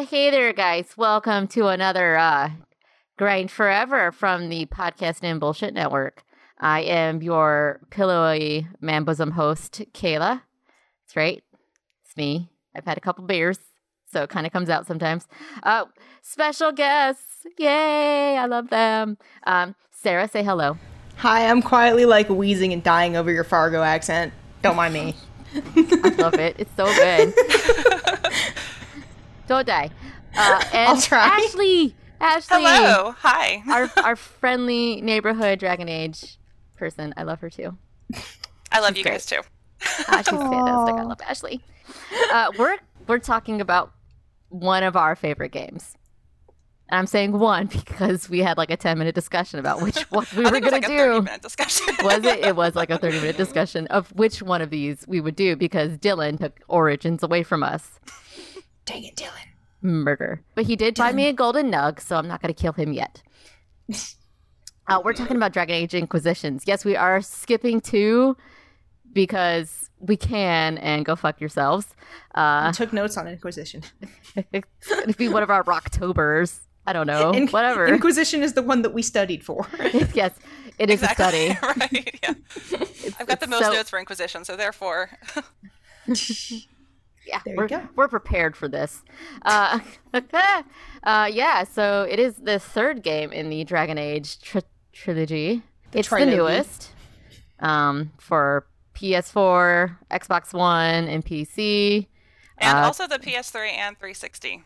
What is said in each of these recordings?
Oh, hey there, guys. Welcome to another uh, Grind Forever from the Podcast and Bullshit Network. I am your pillowy man bosom host, Kayla. That's right. It's me. I've had a couple beers, so it kind of comes out sometimes. Uh, special guests. Yay. I love them. Um, Sarah, say hello. Hi, I'm quietly like wheezing and dying over your Fargo accent. Don't mind me. I love it. It's so good. Don't die. Uh, and I'll try. Ashley. Ashley. Hello. Hi. our our friendly neighborhood Dragon Age person. I love her too. I love she's you great. guys too. Ah, she's fantastic. I love Ashley. Uh, we're we're talking about one of our favorite games. And I'm saying one because we had like a 10 minute discussion about which one we I were think it was going like to a 30 do. minute discussion. Was it? It was like a 30 minute discussion of which one of these we would do because Dylan took Origins away from us. Dang it, Dylan. murder. But he did buy me a golden nug, so I'm not going to kill him yet. Uh, we're talking about Dragon Age Inquisitions. Yes, we are skipping two because we can and go fuck yourselves. Uh, I took notes on Inquisition. it's going to be one of our Rocktobers. I don't know. In- Whatever. Inquisition is the one that we studied for. yes, it is exactly. a study. right. Yeah. I've got the most so- notes for Inquisition, so therefore, Yeah, There we're, go. we're prepared for this. Uh, uh, yeah, so it is the third game in the Dragon Age tri- trilogy. it's the newest um, for PS4, Xbox One, and PC. and Uh, also the PS3 and 360.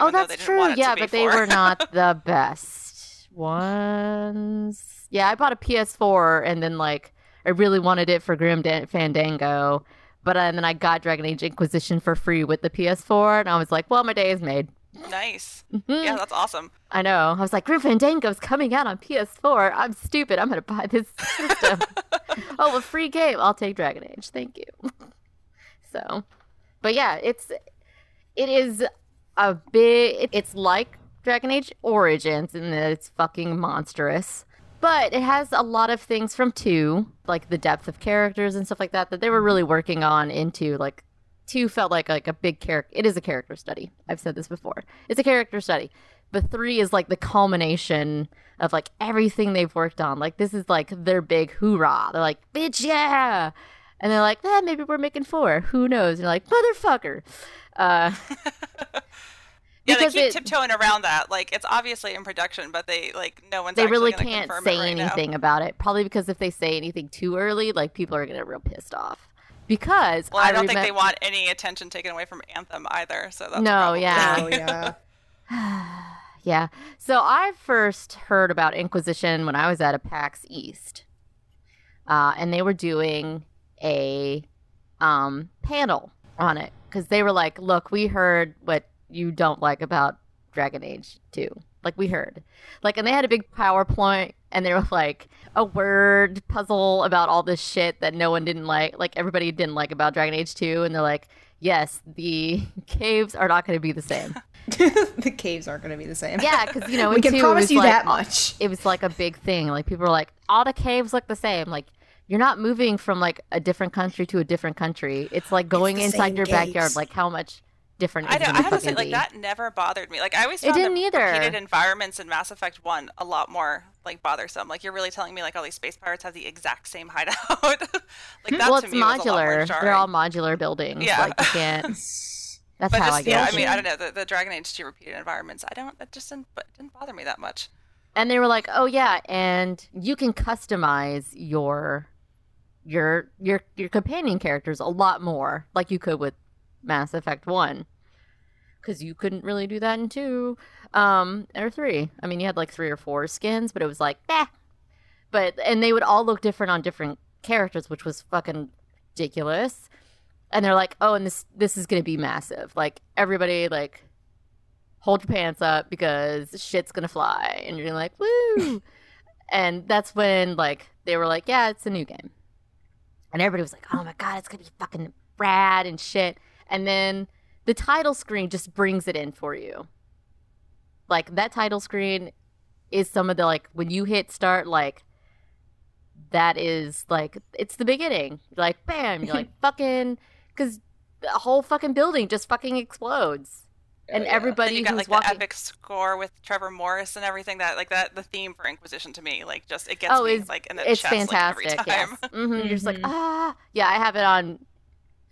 oh, that's true. Yeah, to be but they were not the best ones. Yeah, I bought a PS4 and then like I really wanted it for Grim Fandango, but uh, and then I got Dragon Age Inquisition for free with the PS4, and I was like, well, my day is made. nice. Mm-hmm. Yeah, that's awesome. I know. I was like, Grim Fandango's coming out on PS4. I'm stupid. I'm gonna buy this system. oh, a free game. I'll take Dragon Age. Thank you. so, but yeah, it's it is a big. It's like Dragon Age Origins and it's fucking monstrous. But it has a lot of things from two, like the depth of characters and stuff like that, that they were really working on into like two felt like like a big character. It is a character study. I've said this before. It's a character study. But three is like the culmination of like everything they've worked on. Like this is like their big hoorah. They're like, bitch, yeah. And they're like, eh, maybe we're making four. Who knows? And you're like, motherfucker. Uh, Yeah, they Because keep it- tiptoeing around that. Like it's obviously in production, but they like no one's. they really can't confirm say it right now. anything about it. Probably because if they say anything too early, like people are gonna get real pissed off. Because Well, I, don't remem- think they want any attention taken away from Anthem either. So that's No, probably- yeah. Oh yeah. Yeah. So I first heard about Inquisition when I was at a PAX East. Uh, and they were doing a um, panel on it because they were like, look, we heard what you don't like about Dragon Age 2. Like, we heard. Like, and they had a big PowerPoint and they were like a word puzzle about all this shit that no one didn't like. Like, everybody didn't like about Dragon Age 2. And they're like, yes, the caves are not going to be the same. the caves aren't going to be the same. Yeah, because you know, we can promise you like- that much. It was like a big thing. Like people were like, all the caves look the same. Like you're not moving from like a different country to a different country. It's like going the inside your backyard. Like how much different? I, is I have to say, like that never bothered me. Like I always It found didn't the either. repeated environments in Mass Effect One a lot more like bothersome. Like you're really telling me like all these space pirates have the exact same hideout. like that well, to it's me was a lot more modular. They're all modular buildings. Yeah. Like you can't. That's But how just I get yeah. I mean, I don't know the, the Dragon Age 2 repeated environments. I don't. That just didn't, didn't bother me that much. and they were like, "Oh yeah, and you can customize your your your your companion characters a lot more, like you could with Mass Effect One, because you couldn't really do that in two, um, or three. I mean, you had like three or four skins, but it was like, eh. But and they would all look different on different characters, which was fucking ridiculous. And they're like, "Oh, and this this is gonna be massive. Like everybody, like." Hold your pants up because shit's gonna fly, and you're like, "Woo!" and that's when like they were like, "Yeah, it's a new game," and everybody was like, "Oh my god, it's gonna be fucking rad and shit." And then the title screen just brings it in for you. Like that title screen is some of the like when you hit start, like that is like it's the beginning. You're like, bam, you're like fucking because the whole fucking building just fucking explodes. and yeah. everybody And you got who's like walking. the epic score with Trevor Morris and everything. That like that the theme for Inquisition to me like just it gets oh, me it's like in the it's chest fantastic. like, every time. Yes. hmm You're just like Mhm. ah, yeah. I have it on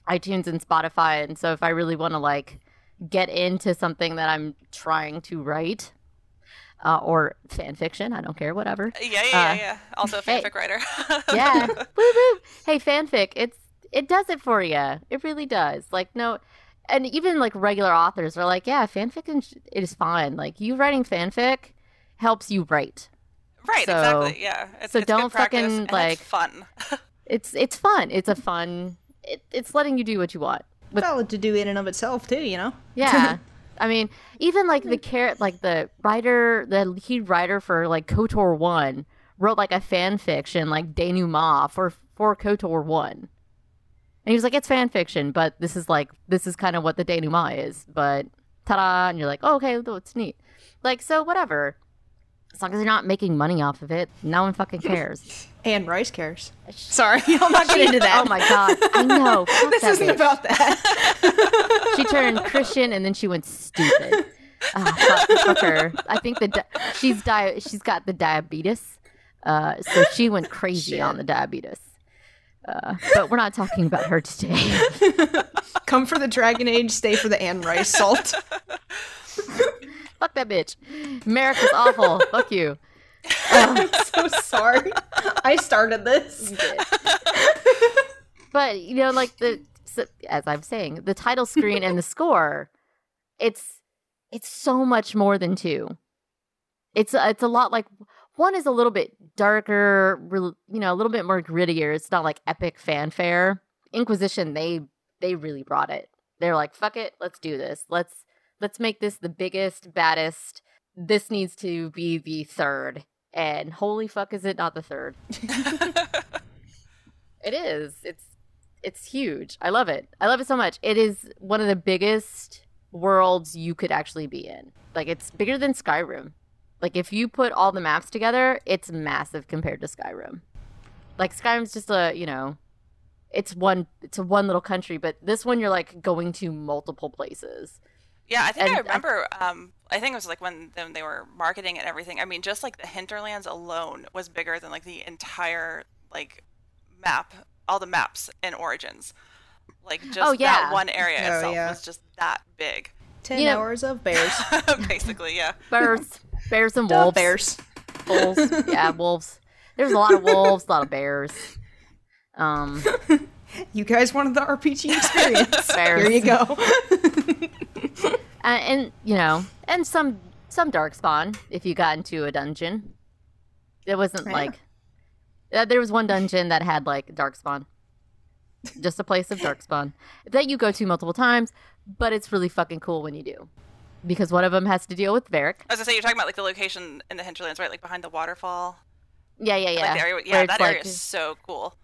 iTunes and Spotify, and so if I really want to like get into something that I'm trying to write. Uh, or fan fiction, I don't care, whatever. Yeah, yeah, yeah, Uh, yeah. Also a hey. fanfic writer. yeah. woo woo. Hey, fanfic, it's it does it for you. It really does. Like no, and even like regular authors are like, yeah, fanfic is- it is fine. Like you writing fanfic helps you write. right, So- exactly. Yeah. It's, so it's don't fucking, like- it's fun. It's it's fun. It's a fun. It, it's letting you do what you want. With- Valid to do in and of itself too, you know. Yeah. I mean, even like the carrot, like the writer, the lead writer for like Kotor One wrote like a fan fiction, like denouement for for Kotor One, and he was like, it's fan fiction, but this is like this is kind of what the denouement is. But ta-da, and you're like, oh, okay, it's neat. Like so, whatever. As long as you're not making money off of it, no one fucking cares. Anne Rice cares. Sorry, I'll not get into that. Oh my god, I know. This isn't bitch. about that. she turned Christian and then she went stupid. Ah, fuck, fuck her. I think the di- she's di- she's got the diabetes, uh, so she went crazy Shit. on the diabetes. Uh, but we're not talking about her today. Come for the Dragon Age, stay for the Anne Rice salt. Fuck that bitch. America's awful. fuck you. I'm so sorry. I started this. But you know, like the as I'm saying, the title screen and the score, it's it's so much more than two. It's uh, it's a lot like one is a little bit darker, you know, a little bit more grittier. It's not like epic fanfare. Inquisition, they they really brought it. They're like, fuck it, let's do this. Let's let's make this the biggest, baddest. This needs to be the third. And holy fuck, is it not the third? It is. It's it's huge. I love it. I love it so much. It is one of the biggest worlds you could actually be in. Like it's bigger than Skyrim. Like if you put all the maps together, it's massive compared to Skyrim. Like Skyrim's just a, you know, it's one it's a one little country, but this one you're like going to multiple places. Yeah, I think I And I- remember. Um, I think it was like when when they were marketing and everything. I mean, just like the hinterlands alone was bigger than like the entire like map, all the maps in Origins. Like just Oh, yeah. that one area Oh, itself yeah. was just that big. Ten You know- hours of bears. Basically, yeah. Bears, bears and Duh, wolves. bears. Wolves. Yeah, wolves. There's a lot of wolves, a lot of bears. Um You guys wanted the RPG experience. Bears. Here you go. Uh, and you know, and some some darkspawn if you got into a dungeon. It wasn't Yeah. like uh, there was one dungeon that had like darkspawn, just a place of darkspawn that you go to multiple times, but it's really fucking cool when you do, because one of them has to deal with Varric. As I say, you're talking about like the location in the hinterlands, right? Like behind the waterfall. Yeah, yeah, yeah. the area, yeah, it's that area like- is so cool.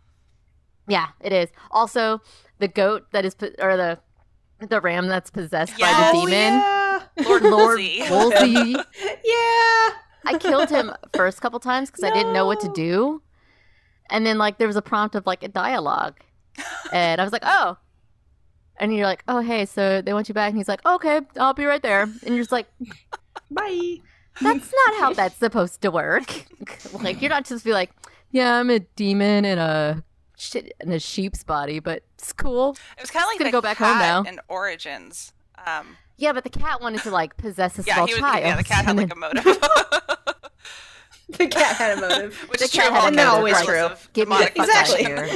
Yeah, it is. Also, the goat that is po- or the the ram that's possessed by Yes. the Oh, demon. yeah. Lord Lord Woolsley. Woolsley. yeah. I killed him first couple times because I didn't know what to do. And then like there was a prompt of like a dialogue. And I was like, oh. And you're like, oh hey, so they want you back and he's like, okay, I'll be right there. And you're just like, Bye. that's not how that's supposed to work. like you're not just be like, yeah, I'm a demon in a shit in a sheep's body, but it's cool. It was kind of like gonna the go back home cat now. in Origins. Um, Yeah, but the cat wanted to like possess a yeah, small he was. child. Yeah, the cat had like a motive. The cat had a motive. Which The is cat true. had a of motive, all always cats, true. regardless of Get me the demonic fuck out of Exactly. here.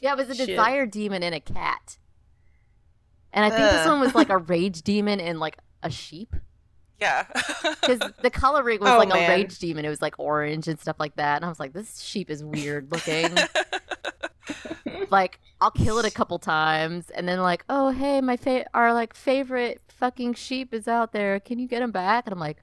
Yeah, it was a Shit. desire demon in a cat. And I think this one was like a rage demon in like a sheep. Yeah. Because the coloring was Oh, like man. a rage demon. It was like orange and stuff like that. And I was like, this sheep is weird looking. like, I'll kill it a couple times. And then, like, oh, hey, my fa- our like favorite fucking sheep is out there. Can you get him back? And I'm like,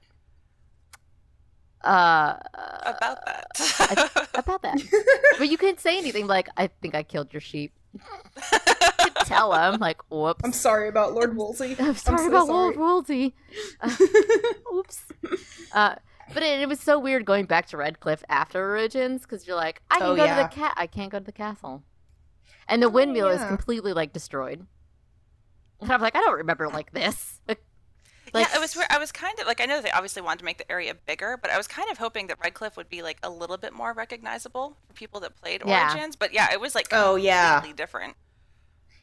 uh, about that. about that. but you couldn't say anything like, I think I killed your sheep. Tell him, like, whoops. I'm sorry about Lord Woolsley. I'm sorry so about sorry. Wolf Woolsley. Uh, oops. Uh, but it, it was so weird going back to Redcliffe after Origins because you're like, I can Oh, go yeah. to the cat. I can't go to the castle. And the windmill is yeah. completely like destroyed. And I'm like, I don't remember like this. Like, yeah, it was weird. I was kind of like I know they obviously wanted to make the area bigger, but I was kind of hoping that Redcliffe would be like a little bit more recognizable for people that played Yeah. Origins. But yeah, it was like Oh, yeah. completely different.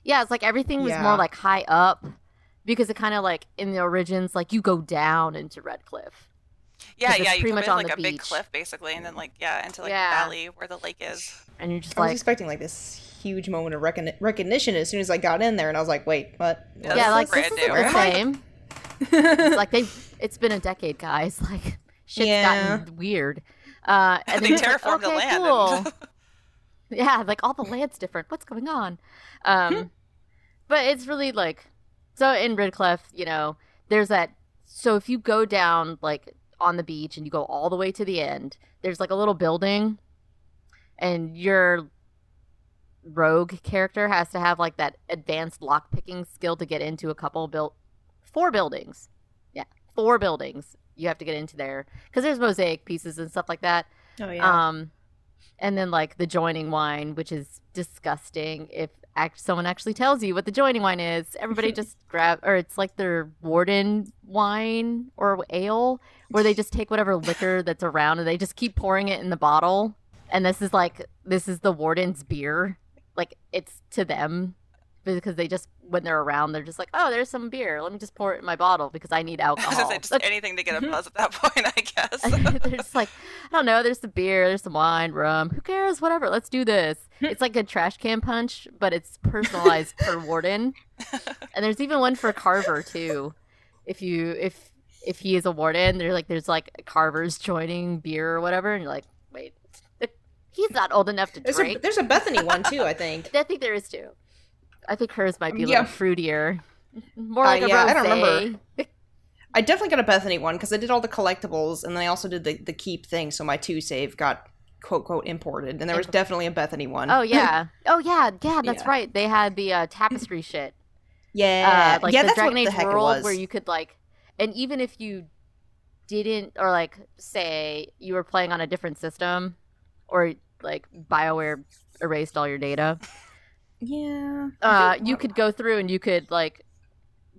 Yeah, it's like everything was Yeah. more like high up because it kind of like in the origins, like you go down into Redcliffe. Yeah, 'Cause it's yeah, you pretty come much in on like the a big cliff basically, and then like yeah, into like Yeah. the valley where the lake is. And you're just I was like, expecting like this huge moment of recogni- recognition as soon as I got in there, and I was like, wait, what? Yeah, yeah, this like is this isn't the same. It's like they, it's been a decade, guys. Like shit's Yeah. gotten weird. Uh, and they then it's like, terraformed the land. Cool. And... yeah, like all the land's different. What's going on? Um, but it's really like so in Redcliffe, you know, there's that. So if you go down like on the beach and you go all the way to the end, there's like a little building, and your rogue character has to have like that advanced lock picking skill to get into a couple built four buildings. Yeah, four buildings you have to get into there because there's mosaic pieces and stuff like that. Oh yeah. Um, and then like the joining wine, which is disgusting. If act- someone actually tells you what the joining wine is, everybody just grab, or it's like their warden wine or ale, where they just take whatever liquor that's around and they just keep pouring it in the bottle. And this is like this is the warden's beer, like it's to them because they just when they're around they're just like oh there's some beer let me just pour it in my bottle because I need I was gonna alcohol. say just Like, anything to get a mm-hmm. buzz at that point, I guess. they're just like, I don't know. There's the beer, there's some wine, rum. Who cares? Whatever. Let's do this. Hmm. it's like a trash can punch, but it's personalized per warden. And there's even one for Carver too. If you if if he is a warden, there's like there's like Carver's joining beer or whatever, and you're like, wait, he's not old enough to there's a drink. there's a Bethany one too, I think. I think there is too. I think hers might be a Yeah. little fruitier, more Uh, like a yeah, I don't remember. I definitely got a Bethany one because I did all the collectibles and then I also did the, the keep thing, so my two save got quote quote imported, and there was definitely a Bethany one. Oh yeah, oh yeah, yeah. That's Yeah. right. They had the uh, tapestry shit. yeah, uh, like yeah, the that's Dragon what Age the heck it world was. where you could like, and even if you didn't, or like say you were playing on a different system, or like Bioware erased all your data, yeah, uh, you could go through and you could like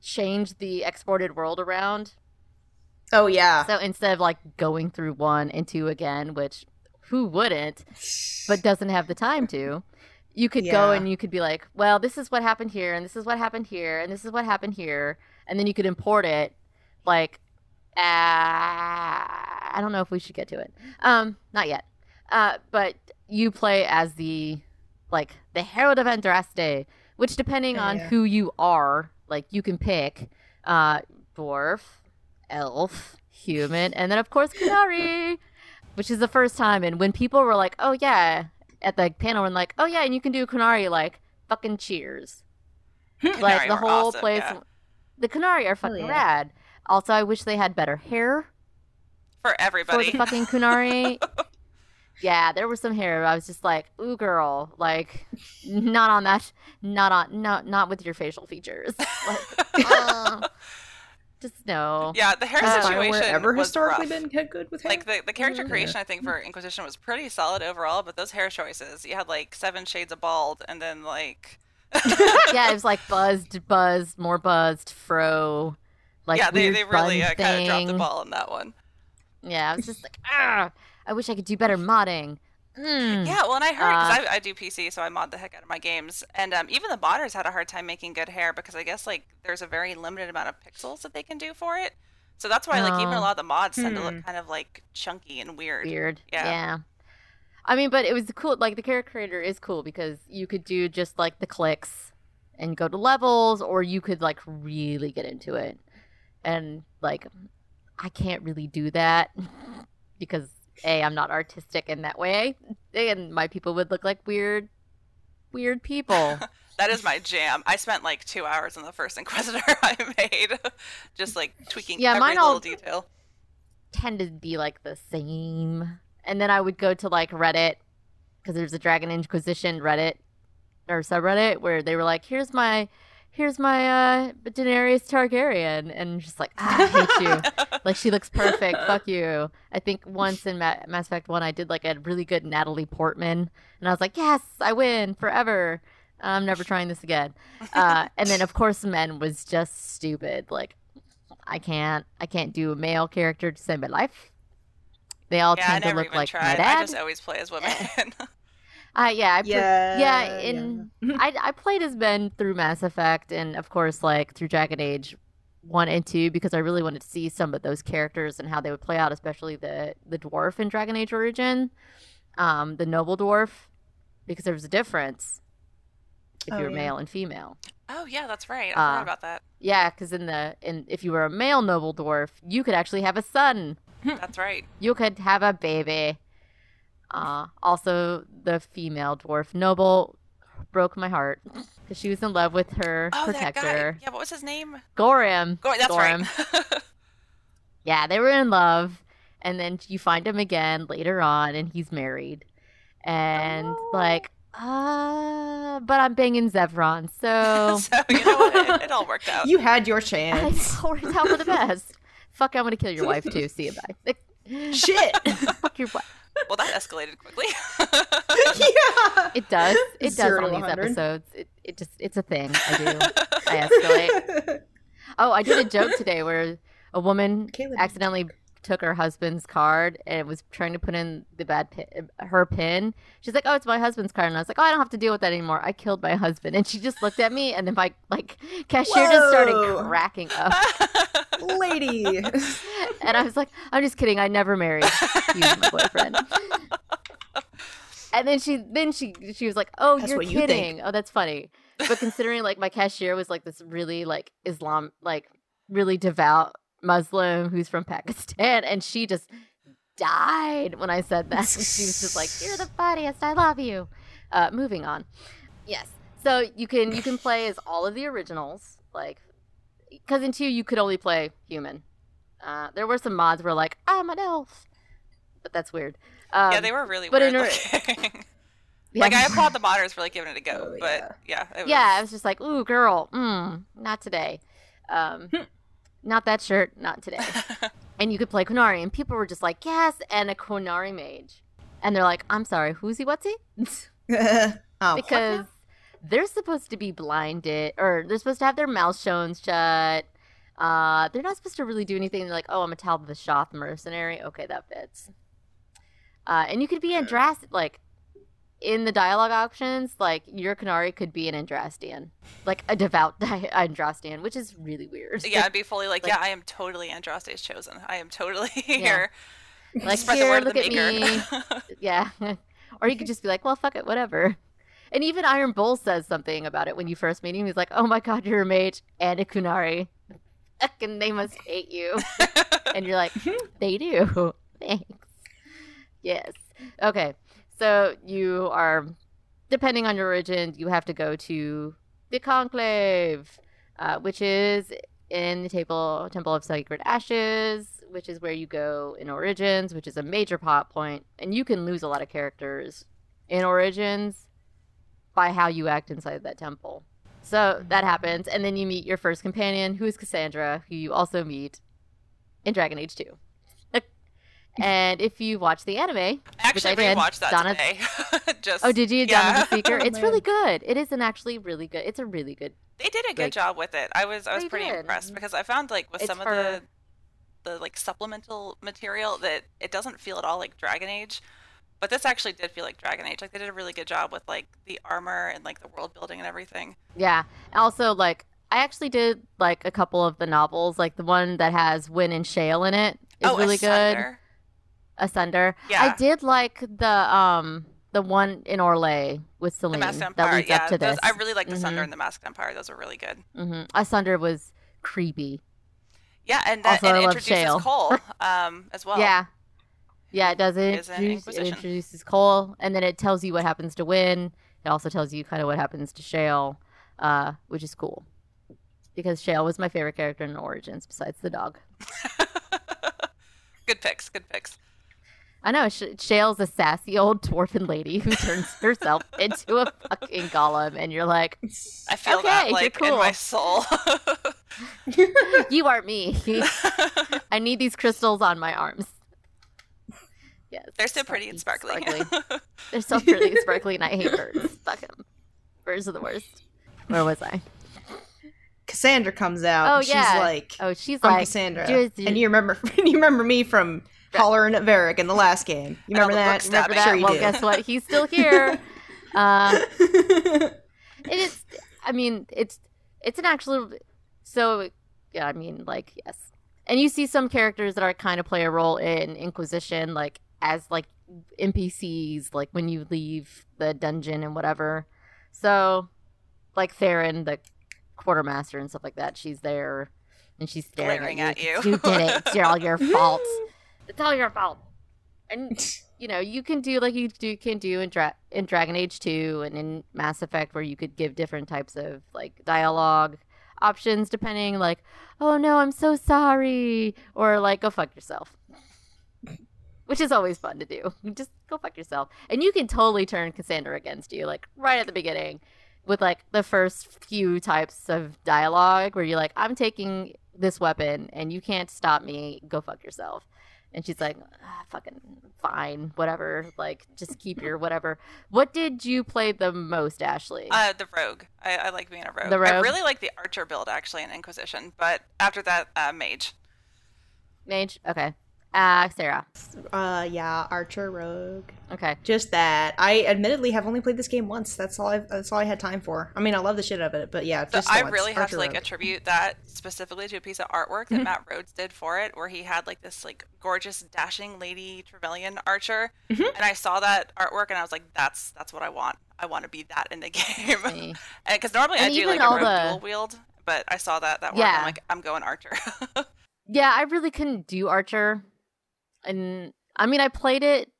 change the exported world around. Oh yeah, So instead of like going through one and two again, which who wouldn't, but doesn't have the time to, you could go and you could be like, well, this is what happened here, and this is what happened here, and this is what happened here, and then you could import it. Like, uh, I don't know if we should get to it. Um, not yet. Uh, but you play as the like the Herald of Andraste, which depending on Yeah. who you are, like you can pick uh dwarf, elf, human, and then of course Qunari, which is the first time. And when people were like, "Oh yeah," at the panel, and like, "Oh yeah," and you can do Qunari, like fucking cheers. like the whole awesome, place, yeah. the Qunari are fucking yeah. rad. Also, I wish they had better hair for everybody. for everybody. the fucking Qunari. yeah, there was some hair. I was just like, "Ooh, girl!" Like, not on that. Not on. Not not with your facial features. Like, uh, just no. yeah, the hair Uh, situation ever was historically rough. been good with hair? Like the, the character Mhm. creation, I think for Inquisition was pretty solid overall, but those hair choices, you had like seven shades of bald, and then like yeah, it was like buzzed, buzzed, more buzzed, fro. Like yeah, they, they really uh, kind of dropped the ball on that one. Yeah, I was just like, ah, I wish I could do better modding. Mm. Yeah, well, and I heard because Uh, I, I do PC, so I mod the heck out of my games, and um, even the modders had a hard time making good hair because I guess like there's a very limited amount of pixels that they can do for it. So that's why like even a Oh. lot of the mods tend to Hmm. look kind of like chunky and weird. weird. Yeah. Yeah. I mean, but it was cool. Like the character creator is cool because you could do just like the clicks and go to levels, or you could like really get into it. And like, I can't really do that because a I'm not artistic in that way, and my people would look like weird, weird people. That is my jam. I spent like two hours on the first Inquisitor I made, just like tweaking Yeah, every mine all- little detail. tend to be like the same. And then I would go to like Reddit because there's a Dragon Inquisition Reddit or subreddit where they were like, "Here's my, here's my uh Daenerys Targaryen," and just like, ah, I hate you. like she looks perfect. Fuck you. I think once in Ma- Mass Effect One, I did like a really good Natalie Portman, and I was like, yes, I win forever. I'm never trying this again. Uh, and then of course men was just stupid. Like I can't I can't do a male character to save my life. They all Yeah, tend to look like tried. my I just always play as women. Uh, yeah, I put- Yeah, yeah. In I I played as men through Mass Effect and of course like through Dragon Age one and two because I really wanted to see some of those characters and how they would play out, especially the the dwarf in Dragon Age Origin, um, the noble dwarf, because there was a difference if Oh, you were yeah. male and female. oh yeah, that's right. I Uh, about that. Yeah, because in the in if you were a male noble dwarf, you could actually have a son. That's right. You could have a baby. Uh, also, the female dwarf noble broke my heart because she was in love with her Oh, that guy. protector, Yeah, what was his name? Gorim. Go. That's Gorim. right. Yeah, they were in love, and then you find him again later on, and he's married, and Oh. like, uh, but I'm banging Zevran, so so you know what? It, it all worked out. You had your chance. I chance. worked out for the best. Fuck, I'm gonna kill your wife too. See you bye. Shit. Fuck your wife. Well, that escalated quickly. yeah. It does. It does Zero to on these 100. episodes. It, it just it's a thing I do. I escalate. Oh, I did a joke today where a woman Caitlin. accidentally took her husband's card and was trying to put in the bad pin, her pin. She's like, "Oh, it's my husband's card," and I was like, "Oh, I don't have to deal with that anymore. I killed my husband." And she just looked at me, and then my like cashier just started cracking up, Lady. and I was like, "I'm just kidding. I never married. you, was my boyfriend." And then she then she she was like, "Oh, That's you're what you kidding. oh, that's funny." But considering like my cashier was like this really like Islam like really devout Muslim who's from Pakistan, and she just died when I said that. she was just like, "You're the funniest. I love you." Uh, moving on. Yes. So you can you can play as all of the originals, like because in two you could only play human. Uh, there were some mods where like I'm an elf, but that's weird. Um, yeah, they were really but weird in yeah. Like I applaud the modders for like giving it a go, Oh, but yeah, it was, yeah, I was just like, ooh, girl, mm, not today. Um, not that shirt, not today. and you could play Qunari, and people were just like, yes, and a Qunari mage. And they're like, I'm sorry, who's he, what's he? oh, because they're supposed to be blinded, or they're supposed to have their mouths shown shut. Uh, they're not supposed to really do anything. They're like, oh, I'm a Tal-Vashoth mercenary. Okay, that fits. Uh, and you could be Andrast, like, in the dialogue options, like, your Qunari could be an Andrastian. Like, a devout Andrastian, which is really weird. yeah, I'd be fully like, Like- yeah, I am totally Andraste's chosen. I am totally here. Like, Spread here, the word look of the at maker. me. yeah. or you could just be like, well, fuck it, whatever. And even Iron Bull says something about it when you first meet him. He's like, oh my god, you're a mage and a Qunari. Fucking, they must hate you. and you're like, they do. Thanks. Yes. Okay. So you are, depending on your origin, you have to go to the Conclave, uh, which is in the table, Temple of Sacred Ashes, which is where you go in Origins, which is a major plot point, and you can lose a lot of characters in Origins by how you act inside that temple. So that happens, and then you meet your first companion, who is Cassandra, who you also meet in Dragon Age 2. And if you watch the anime, Actually, I did, rewatched that Donna- today. Just oh, did you? Yeah. Dawn of the Seeker? Oh, it's man. really good. It is an actually really good. It's a really good. They did a good Like- job with it. I was I was They pretty did. impressed because I found like with It's some for- of the the like supplemental material that it doesn't feel at all like Dragon Age. But this actually did feel like Dragon Age. Like they did a really good job with like the armor and like the world building and everything. Yeah. Also, like I actually did like a couple of the novels, like the one that has Wynne and Shale in it is oh, really good. Asunder. Asunder. Yeah. I did like the um the one in Orlais with The Celine that Empire. leads Yeah, up to those- this. I really liked the Sunder Mhm. and the Masked Empire. Those were really good. hmm Asunder was creepy. Yeah, and that Also, and introduces. Cole um, as well. yeah. Yeah, it does. It, introduce- it introduces Cole, and then it tells you what happens to Wynne. It also tells you kind of what happens to Shale, uh, which is cool. Because Shale was my favorite character in Origins, besides the dog. good picks. Good picks. I know Sh- Shale's a sassy old dwarven lady who turns herself into a fucking golem, and you're like, I feel Okay, that you're like in my soul. "You aren't me. I need these crystals on my arms." Yes, They're so pretty and sparkly. sparkly. They're so pretty and sparkly, and I hate birds. Fuck them. Worst of the worst. Where was I? Cassandra comes out. Oh, and yeah. She's like, Oh, she's I'm like Cassandra. just- and you remember you remember me from hollering at Varric in the last game. You remember that? remember that? Sure well, do. guess what? He's still here. uh, it is. I mean, it's it's an actual. So yeah, I mean, like yes, and you see some characters that are kind of play a role in Inquisition, like as like NPCs, like when you leave the dungeon and whatever. So, like Threnn, the quartermaster and stuff like that, she's there and she's staring Glaring at at you. you. You did it. It's all your fault. It's all your fault. And you know, you can do like you do can do in Dra- in Dragon Age 2 and in Mass Effect where you could give different types of like dialogue options depending like, "Oh no, I'm so sorry," or like, "Go fuck yourself." Which is always fun to do. Just go fuck yourself. And you can totally turn Cassandra against you like right at the beginning with like the first few types of dialogue where you're like, "I'm taking this weapon and you can't stop me. Go fuck yourself." And she's like, ah, fucking fine, whatever. Like, just keep your whatever. What did you play the most, Ashley? Uh, the rogue. I, I like being a rogue. The rogue. I really like the archer build actually in Inquisition, but after that, uh, mage. Mage? Okay. Uh, Sarah. uh, yeah, Archer Rogue. Okay. Just that. I admittedly have only played this game once. That's all. I've, that's all I had time for. I mean, I love the shit out of it, but yeah, just the I once. really have Archer to like Rogue. attribute that specifically to a piece of artwork that Mhm. Matt Rhodes did for it, where he had like this like gorgeous dashing lady Trevelyan archer, Mhm. and I saw that artwork and I was like, that's that's what I want. I want to be that in the game. Because normally I do like a all rogue the- dual wield, but I saw that that work. Yeah. I'm like, I'm going archer. Yeah, I really couldn't do Archer. And I mean, I played it.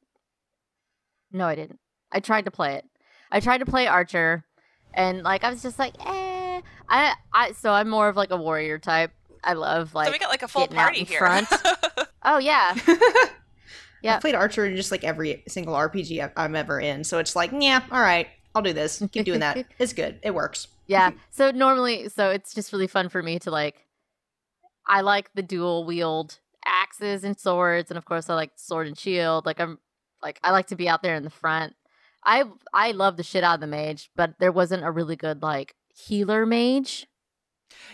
No, I didn't. I tried to play it. I tried to play Archer, and like I was just like, eh. I, I. So I'm more of like a warrior type. I love like. so we got like a full party here. front. oh yeah, Yeah. I've played Archer in just like every single RPG I'm ever in, so it's like, yeah, all right, I'll do this. Keep doing that. it's good. It works. yeah. So normally, so it's just really fun for me to like. I like the dual wield axes and swords, and of course, I like sword and shield. Like I'm, like I like to be out there in the front. I I love the shit out of the mage, but there wasn't a really good like healer mage.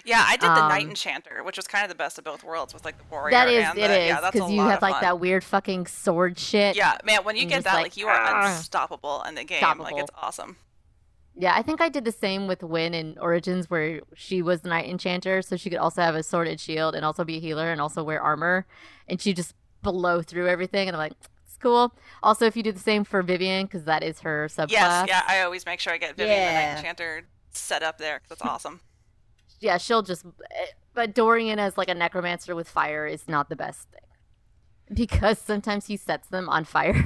yeah, I did the Knight Um, Enchanter, which was kind of the best of both worlds with like the warrior that is, and it the, is yeah, because you have like that weird fucking sword shit. Yeah, man, when you get that, like, like, you are unstoppable in the game. Like it's awesome. Yeah, I think I did the same with Wynne in Origins, where she was the Knight Enchanter, so she could also have a sword and shield, and also be a healer, and also wear armor, and she just blow through everything. And I'm like, it's cool. Also, if you do the same for Vivienne, because that is her subclass. Yes, yeah, I always make sure I get Vivienne the Knight Enchanter set up there. that's awesome. yeah, she'll just. eh, But Dorian as like a necromancer with fire is not the best thing, because sometimes he sets them on fire.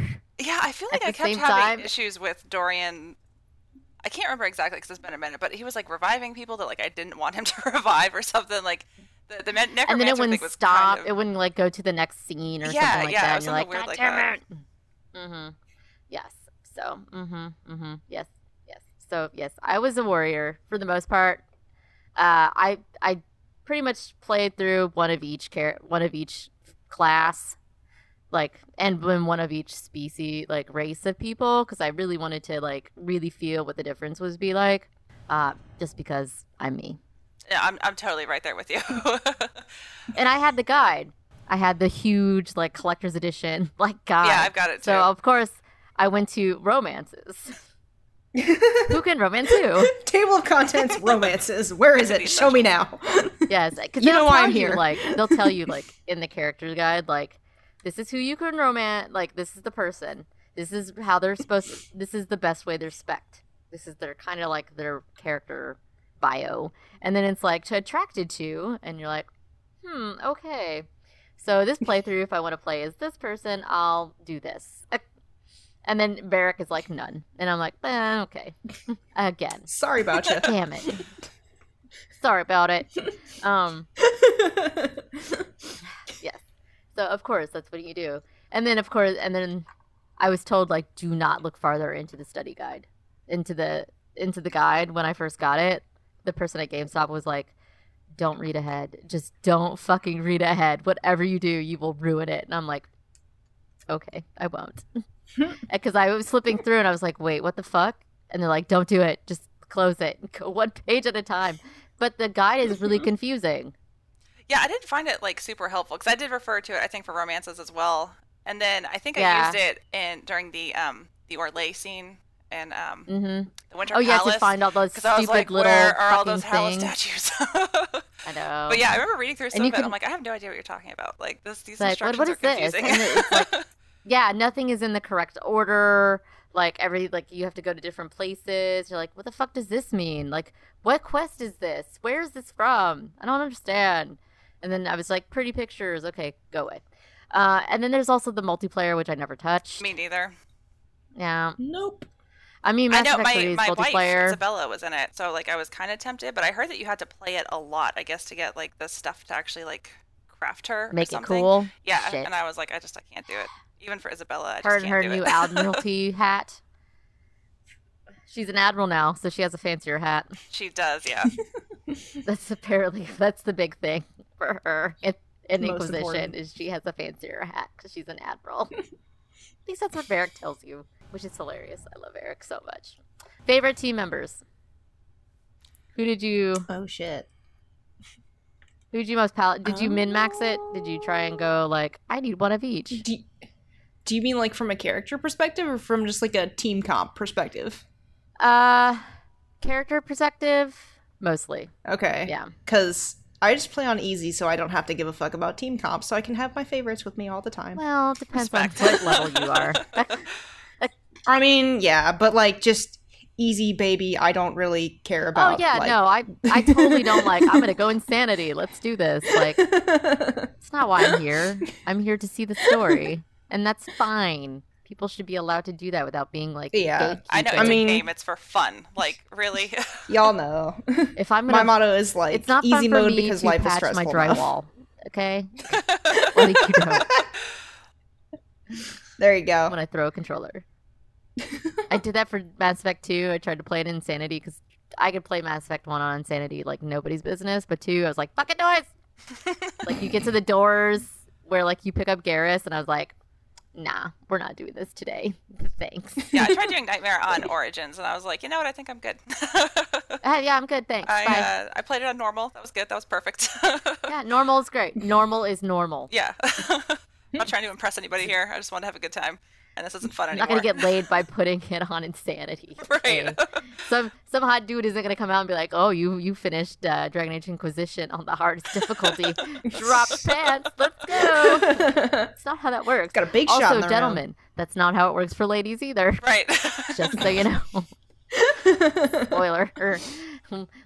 Yeah, I feel like I the kept same having time- issues with Dorian. I can't remember exactly because it's been a minute, but he was like reviving people that like I didn't want him to revive or something. Like the the necromancer and then it wouldn't was stop. kind of, It wouldn't like go to the next scene or Yeah, something like yeah, that. And you're like, God like damn that." it. Mm-hmm. Yes. So. Mm-hmm. Mm-hmm. Yes. Yes. So yes, I was a warrior for the most part. Uh, I I pretty much played through one of each char- one of each class, like and then one of each species, like race of people, because I really wanted to like really feel what the difference was be like. Uh, just because I'm me. yeah, I'm I'm totally right there with you. and I had the guide. I had the huge like collector's edition like guide. yeah, I've got it too. so of course I went to romances. Who can romance who? Table of contents, romances. Where is it? Show me now. Yes, because You they'll know why I'm you here. like they'll tell you like in the character guide like this is who you can romance. Like this is the person. This is how they're supposed. To, this is the best way they're spec. This is their kind of like their character bio, and then it's like to attracted to, and you're like, hmm, okay. So this playthrough, if I want to play as this person, I'll do this. And then Varric is like none, and I'm like, eh, okay, again. Sorry about you. Damn it. Sorry about it. Um. So of course that's what you do. And then of course and then I was told like do not look farther into the study guide. Into the into the guide when I first got it. The person at GameStop was like don't read ahead. Just don't fucking read ahead. Whatever you do, you will ruin it. And I'm like okay, I won't. Cuz I was flipping through and I was like, "Wait, what the fuck?" And they're like, "Don't do it. Just close it, go one page at a time. But the guide is really confusing. Yeah, I didn't find it like super helpful because I did refer to it, I think, for romances as well. And then I think I used it in during the um the Orlais scene and um hmm the Winter Oh, you have Palace. to find all those stupid I was like, little where are all fucking those statues? I know. But yeah, I remember reading through some of it. can- I'm like, I have no idea what you're talking about. Like this, these Like, instructions what are is confusing. Like- yeah, nothing is in the correct order. Like every like you have to go to different places. You're like, what the fuck does this mean? Like, what quest is this? Where is this from? I don't understand. And then I was like, pretty pictures. Okay, go away. Uh, and then there's also the multiplayer, which I never touched. Me neither. Yeah, Nope. I mean, I know Effect my 3 is my wife. Isabela was in it, so like I was kind of tempted, but I heard that you had to play it a lot, I guess, to get like the stuff to actually like craft her. or Make it cool. Yeah, Shit. and I was like, I just I can't do it. Even for Isabela, I just Her and can't her do new it. admiralty hat. She's an admiral now, so she has a fancier hat. she does, yeah. That's apparently that's the big thing for her in, in Inquisition important. is she has a fancier hat because she's an admiral. At least that's what Varric tells you, which is hilarious. I love Varric so much. Favorite team members? Who did you Oh shit. who did you most pal- Did you min max it? Did you try and go like I need one of each? Do, do you mean like from a character perspective or from just like a team comp perspective? Uh, character perspective mostly. Okay. Yeah. Because I just play on easy, so I don't have to give a fuck about team comps, so I can have my favorites with me all the time. Well, it depends Respect. on what level you are. I mean, yeah, but like just easy baby, I don't really care oh, about. oh yeah, like- no, I I totally don't like. I'm gonna go insanity. Let's do this. Like It's not why I'm here. I'm here to see the story, and that's fine. People should be allowed to do that without being like. Yeah. I know it's I mean- a game. It's for fun. Like really. Y'all know. if I'm my gonna, motto is like it's not easy fun mode because life is stressful. my drywall. Okay, like you don't There you go. when I throw a controller. I did that for Mass Effect 2. I tried to play it in Insanity because I could play Mass Effect 1 on Insanity like nobody's business. But 2, I was like, fucking noise! like, you get to the doors where, like, you pick up Garrus, and I was like, nah, we're not doing this today. Thanks. yeah, I tried doing Nightmare on Origins, and I was like, you know what? I think I'm good. Uh, yeah, I'm good. Thanks. I Bye. uh, I played it on normal. That was good. That was perfect. Yeah, normal is great. Normal is normal. yeah. I'm not trying to impress anybody here. I just want to have a good time, and this isn't fun I'm anymore. not gonna get laid by putting it on insanity. okay? right. Some some hot dude isn't gonna come out and be like, "Oh, you you finished uh, Dragon Age Inquisition on the hardest difficulty. Drop pants, let's go." it's not how that works. Got a big shot in Also, the round. gentlemen, that's not how it works for ladies either. right. Just so you know. Spoiler.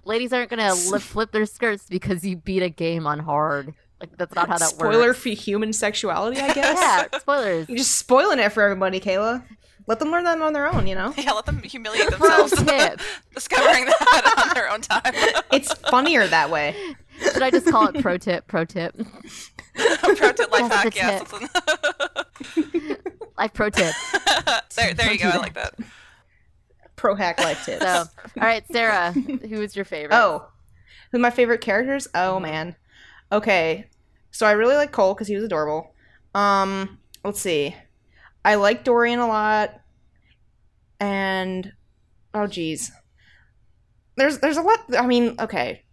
ladies aren't gonna flip their skirts because you beat a game on hard. Like that's not how that Spoiler works. Spoiler for human sexuality, I guess. Yeah, spoilers. You're just spoiling it for everybody, Kayla. Let them learn that on their own, you know? yeah, let them humiliate Pro themselves, tip. discovering that on their own time. It's funnier that way. Should I just call it pro tip? Pro tip. Pro tip life That's the hack. Yeah. Life pro tip. there, there you go. I like that. Pro hack life tips. So, all right, Sarah, who is your favorite? Oh, who my favorite characters? Oh man. Okay, so I really like Cole because he was adorable. Um, let's see. I like Dorian a lot, and oh geez, there's there's a lot. I mean, okay,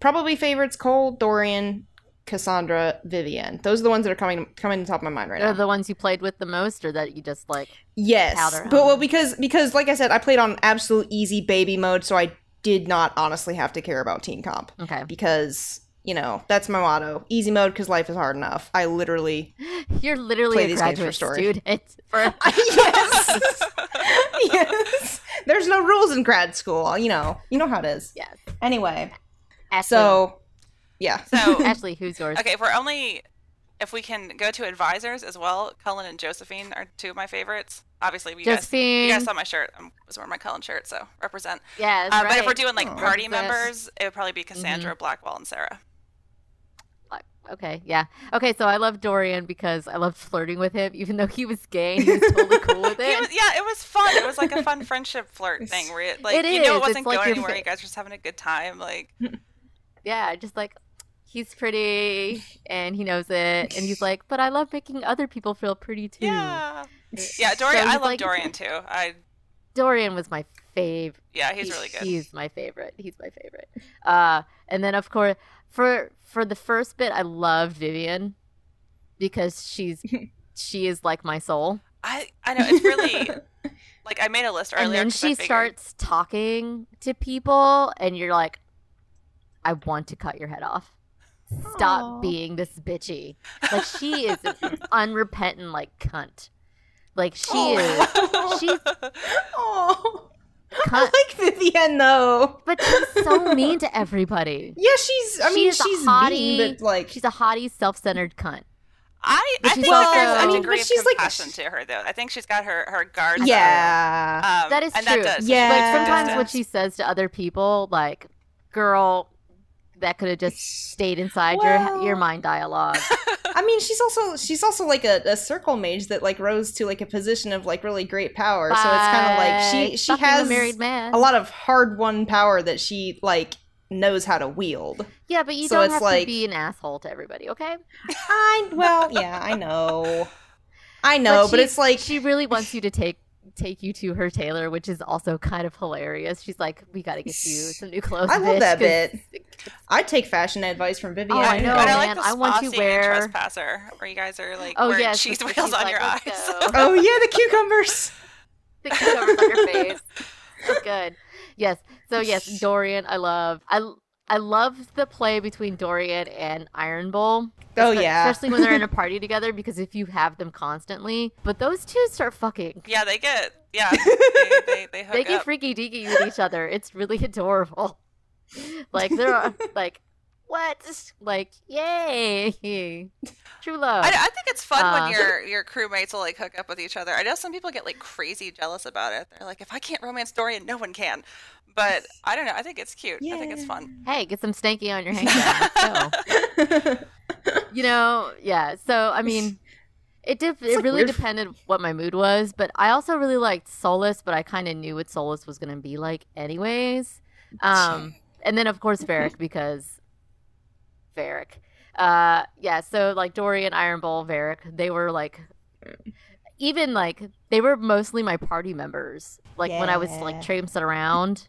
probably favorites: Cole, Dorian, Cassandra, Vivienne. Those are the ones that are coming coming to the top of my mind right now. Are now. the ones you played with the most, or that you just like? Yes, but well, because because like I said, I played on absolute easy baby mode, so I did not honestly have to care about team comp Okay, because you know that's my motto: easy mode because life is hard enough. I literally you're literally Play a these games for graduate story. student. For yes, yes. There's no rules in grad school. You know, you know how it is. yes. Anyway, Ashley, so yeah, So Ashley, who's yours? Okay, if we're only if we can go to advisors as well, Cullen and Josephine are two of my favorites. Obviously, you guys, you Josephine. guys saw my shirt. I was wearing my Cullen shirt, so represent. Yes, Uh, right. But if we're doing like Oh, party represent. members, it would probably be Cassandra, Mm-hmm. Blackwell, and Sarah. Okay, yeah. Okay, so I love Dorian because I loved flirting with him, even though he was gay and he was totally cool with He it. was, yeah, it was fun. It was like a fun friendship flirt thing where it, like It you know it wasn't like going anywhere. fa- You guys were just having a good time. Like yeah, just like he's pretty and he knows it, and he's like, but I love making other people feel pretty too. yeah, yeah. Dorian, So I love like- Dorian too. I Dorian was my favorite. Yeah, he's really good. He's my favorite. He's my favorite. Uh, and then of course for for the first bit, I loved Vivienne because she's she is like my soul. I I know it's really like I made a list earlier. and then she starts talking to people, and you're like, I want to cut your head off. Stop Aw. being this bitchy. Like she is an unrepentant like cunt. Like she Oh. is she's Oh, I cunt, like Vivienne though. but she's so mean to everybody. Yeah, she's. I She mean, is a she's hottie. mean, but like, She's a haughty, self-centered cunt. I, But I think that there's also- a I mean, degree but of she's like- compassion to her, though. I think she's got her her guard. yeah. Um, That is and true. That does. Yeah. Like sometimes Yeah. what she says to other people, like, "Girl, that could have just stayed inside your Well- your mind dialogue." I mean, she's also she's also like a, a circle mage that like rose to like a position of like really great power. So it's kind of like she she fucking a has married man. a lot of hard won power that she like knows how to wield. Yeah, but you So don't have like- to be an asshole to everybody, okay? I well, yeah, I know, I know, but, she- it's like she really wants you to take take you to her tailor, which is also kind of hilarious. She's like, "We got to get you some new clothes." I love bitch, bit. I take fashion advice from Vivienne. Oh, I know, and I like the I want to spa scene in wear- Trespasser, where you guys are like Oh yeah, yes, cheese wheels she's on like, your eyes. Oh yeah, the cucumbers. the cucumbers on your face. So good. Yes. So yes, Dorian, I love. I I love the play between Dorian and Iron Bull. Oh Espe- yeah. Especially when they're in a party together, because if you have them constantly, but those two start fucking. yeah, they get yeah, they they, they hook They get up. freaky deaky with each other. It's really adorable. Like they're like, what? Like, yay! True love. I, I think it's fun Uh, when your your crewmates will like hook up with each other. I know some people get like crazy jealous about it. They're like, if I can't romance Dorian, no one can. But I don't know. I think it's cute. I think it's fun. Hey, get some stanky on your hand. Let's go. You know, yeah. So I mean, it did. It like really weird- depended what my mood was, but I also really liked Solas, but I kind of knew what Solas was gonna be like, anyways. Um, and then of course Varric because Varric. Uh, yeah. So like Dorian, Iron Bull, Varric, they were like. Even like they were mostly my party members. Like when I was like Yeah. traipsing around,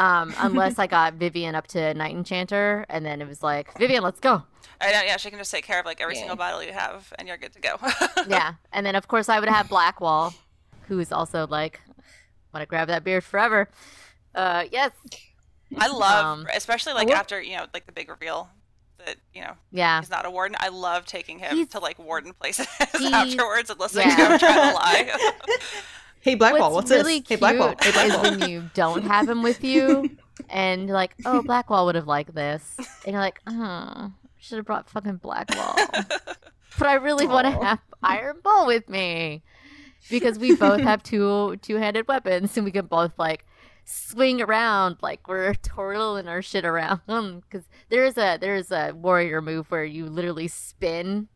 um, unless I got Vivienne up to Knight Enchanter, and then it was like Vivienne, let's go. I know. Yeah, she can just take care of like every Yeah. single bottle you have, and you're good to go. Yeah, and then of course I would have Blackwall, who is also like, want to grab that beard forever. Uh, yes, I love, Um, especially like after you know, like the big reveal that you know yeah, he's not a warden. I love taking him He's- to like warden places afterwards and listening yeah. to him try to lie. Hey Blackwall, What's what's, really this? Hey cute Blackwall, hey is Blackwall. when you don't have him with you, and you're like, oh, Blackwall would have liked this, and you're like, oh, should have brought fucking Blackwall. but I really want to have Iron Bull with me because we both have two two-handed weapons, and we can both like swing around like we're twirling our shit around. Because there's a there's a warrior move where you literally spin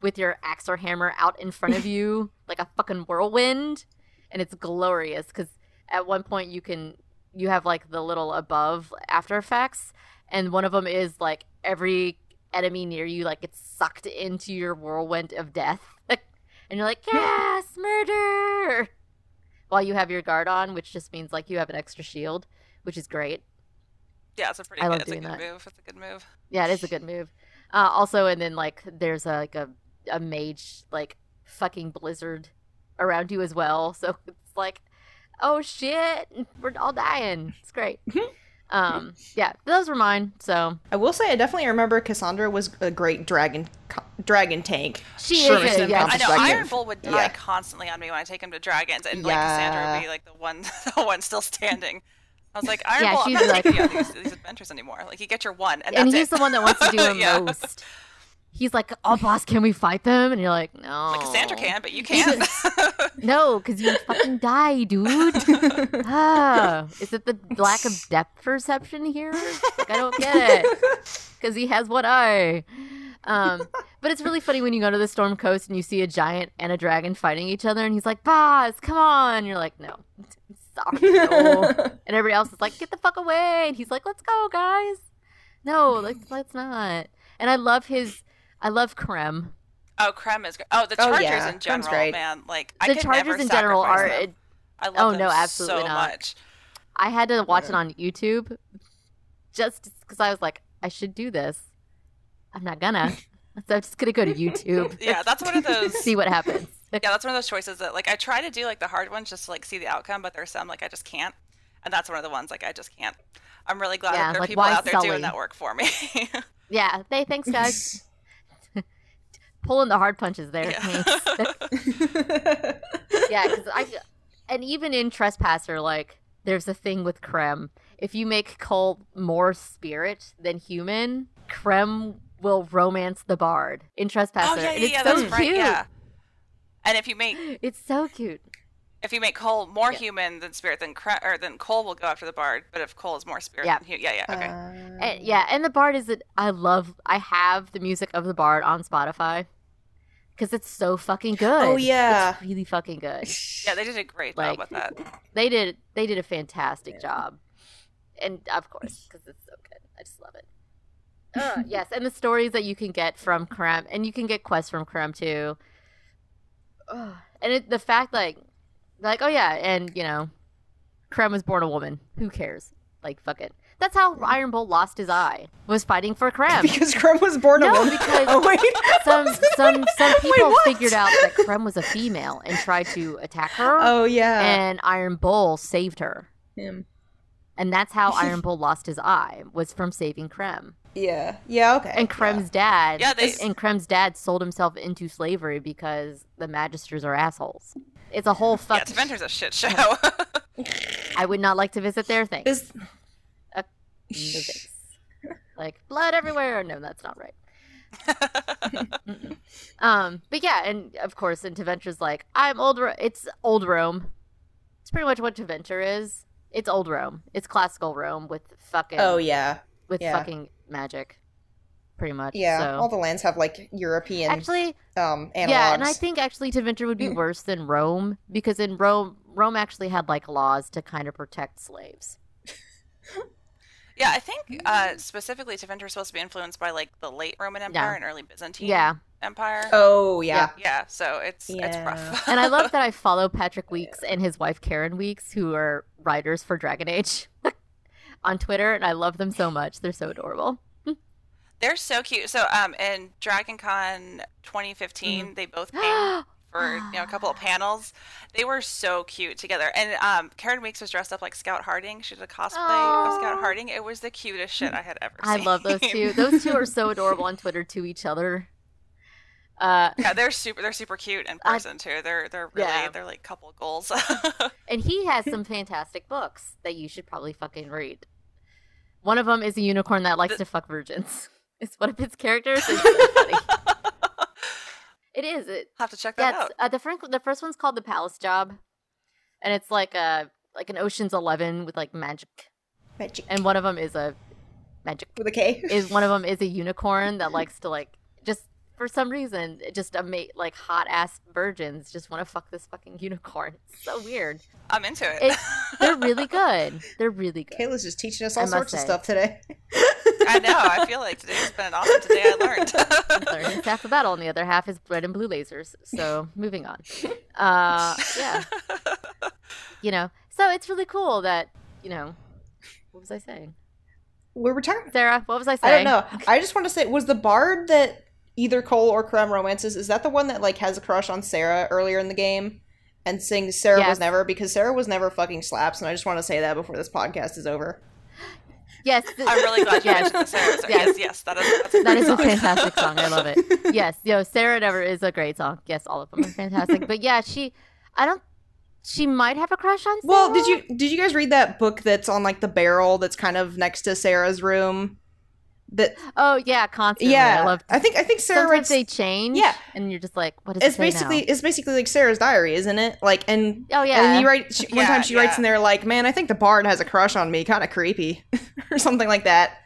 with your axe or hammer out in front of you like a fucking whirlwind, and it's glorious. Because at one point you can you have like the little above after effects, and one of them is like every enemy near you like gets sucked into your whirlwind of death, and you're like yes, murder. While you have your guard on, which just means like you have an extra shield, which is great. yeah, it's a pretty I good. love It's a doing good that. move. It's a good move. Yeah, it is a good move. Uh, also, and then like there's a, like a a mage like fucking blizzard around you as well. So it's like, oh shit, we're all dying. It's great. um, yeah, those were mine. So I will say I definitely remember Cassandra was a great dragon co- dragon tank. she is it's Yeah, I know. Iron Bull would die Yeah. constantly on me when I take him to dragons, and like Cassandra would be like the one, the one still standing. I was like, Iron Yeah, Bull, I'm not like- taking you on these, these adventures anymore. Like, you get your one, and, and that's he's it. the one that wants to do it Yeah. most. He's like, oh boss, can we fight them? And you're like, no. Like Cassandra can, but you can't. No, because you fucking die, dude. ah, is it the lack of depth perception here? Like, I don't get it. Because he has one eye. Um, but it's really funny when you go to the Storm Coast and you see a giant and a dragon fighting each other, and he's like, "Boss, come on!" And you're like, "No, sorry." no." and everybody else is like, "Get the fuck away!" And he's like, "Let's go, guys." No, let's let's not. And I love his. I love Krem. oh, Krem is great. Oh, the Oh, Chargers yeah, in general, great. man. Like, I the could Chargers never in general are them. I love Oh, them no, absolutely so not. much. I had to watch it on YouTube just because I was like, I should do this. I'm not gonna. So I'm just gonna go to YouTube. Yeah, that's one of those. see what happens. yeah, that's one of those choices that like I try to do like the hard ones just to like see the outcome, but there's some like I just can't, and that's one of the ones like I just can't. I'm really glad Yeah, that there are like, people out there Sully? doing that work for me. Yeah. Hey, thanks, guys. Pulling the hard punches there. Yeah. Thanks. yeah, because I and even in Trespasser, like there's a thing with Krem. If you make Cole more spirit than human, Krem will romance the bard in Trespasser. oh yeah, and yeah, it's yeah, so that's cute. right. Yeah. And if you make It's so cute. if you make Cole more Yeah. human than spirit, then Cre- or then Cole will go after the bard. But if Cole is more spirit, Yeah. than hu- yeah, yeah, okay. Uh, And, yeah, and the bard is that I love. I have the music of the bard on Spotify because it's so fucking good. Oh, yeah. it's really fucking good. yeah, they did a great like- job with that. They did. They did a fantastic job, and of course, because it's so good, I just love it. Uh, yes, and the stories that you can get from Krem, and you can get quests from Krem too. Ugh. And it, the fact, like, like, oh yeah, and you know, Krem was born a woman. Who cares? Like, fuck it. That's how Iron Bull lost his eye. Was fighting for Krem. because Krem was born a No, woman. because oh wait, some some some people what? figured out that Krem was a female and tried to attack her, Oh yeah. and Iron Bull saved her. Him. And that's how Iron Bull lost his eye was from saving Krem. Yeah. Yeah. Okay. And Krem's dad, Yeah, they- and Krem's dad sold himself into slavery because the Magisters are assholes. It's a whole Yeah, fuck. Tevinter's a shit show. I would not like to visit their thing. Yeah. No thanks. like blood everywhere. No, that's not right. Um, but yeah, and of course, and Tevinter's like, I'm old. Ro- it's old Rome. It's pretty much what Tevinter is. It's old Rome. It's classical Rome with fucking oh yeah. with yeah. fucking magic, pretty much. Yeah. So. All the lands have like European actually, um analogs. yeah, and I think actually Tevinter would be Mm. worse than Rome because in Rome, Rome actually had like laws to kind of protect slaves. yeah, I think uh, specifically is supposed to be influenced by like the late Roman Empire Yeah. and early Byzantine Yeah, Empire. Oh yeah. Yeah, so it's it's rough. and I love that I follow Patrick Weekes and his wife Karin Weekes, who are writers for Dragon Age, on Twitter, and I love them so much. They're so adorable. They're so cute. So um in Dragon Con 2015, Mm-hmm. they both came for you know a couple of panels. They were so cute together. And um Karin Weekes was dressed up like Scout Harding. She did a cosplay of Scout Harding. It was the cutest shit I had ever I seen. I love those two. Those two are so adorable on Twitter to each other. Uh, yeah, they're super. They're super cute in I- person too. They're they're really Yeah. they're like couple goals. and he has some fantastic books that you should probably fucking read. One of them is a unicorn that likes The- to fuck virgins. It's one of his characters. It's so funny. It is. It, have to check that it's, out. uh, the first the first one's called the Palace Job, and it's like a like an Ocean's Eleven with like magic, Magic and one of them is a magic with a K. is one of them is a unicorn that likes to like just for some reason just a mate like hot ass virgins just want to fuck this fucking unicorn. It's so weird. I'm into it. It- They're really good. They're really good. Kayla's just teaching us all must sorts of stuff today. I know. I feel like today's been an awesome today. I learned. Learn it's half a battle, and the other half is red and blue lasers. So moving on. Uh, yeah, you know. So it's really cool that you know. What was I saying, We're talking. Sarah? What was I saying? I don't know. I just want to say, was the bard that either Cole or Krem romances? Is that the one that like has a crush on Sera earlier in the game and sings "Sera Yes. was never"? Because Sera was never fucking slaps, and I just want to say that before this podcast is over. Yes, th- I'm really glad you Yes. mentioned Sera. song. Yes. Yes, yes, that is that's a That great a fantastic song. I love it. Yes, yo, Sera Never is a great song. Yes, all of them are fantastic. But yeah, she, I don't, she might have a crush on. Sera. Well, did you did you guys read that book that's on like the barrel that's kind of next to Sera's room? That Oh yeah, constantly. yeah, I love. I think I think Sera Sometimes writes. they change. Yeah. and you're just like, what is does it it's basically now? it's basically like Sera's diary, isn't it? Like and Oh yeah, And you write she, one Yeah, time she writes in there like, "Man, I think the bard has a crush on me, kind of creepy," or something like that.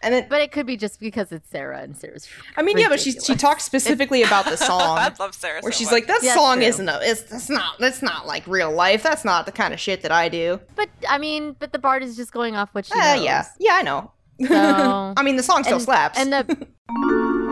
And then but it could be just because it's Sera and Sera's. I mean, yeah, but she she talks specifically about the song I love Sarah. where so she's much. like, "That Yeah, song true. isn't a, it's that's not that's not like real life. That's not the kind of shit that I do." But I mean, but the bard is just going off what she Uh, knows. yeah, yeah, I know. So- I mean, the song still and, slaps. And the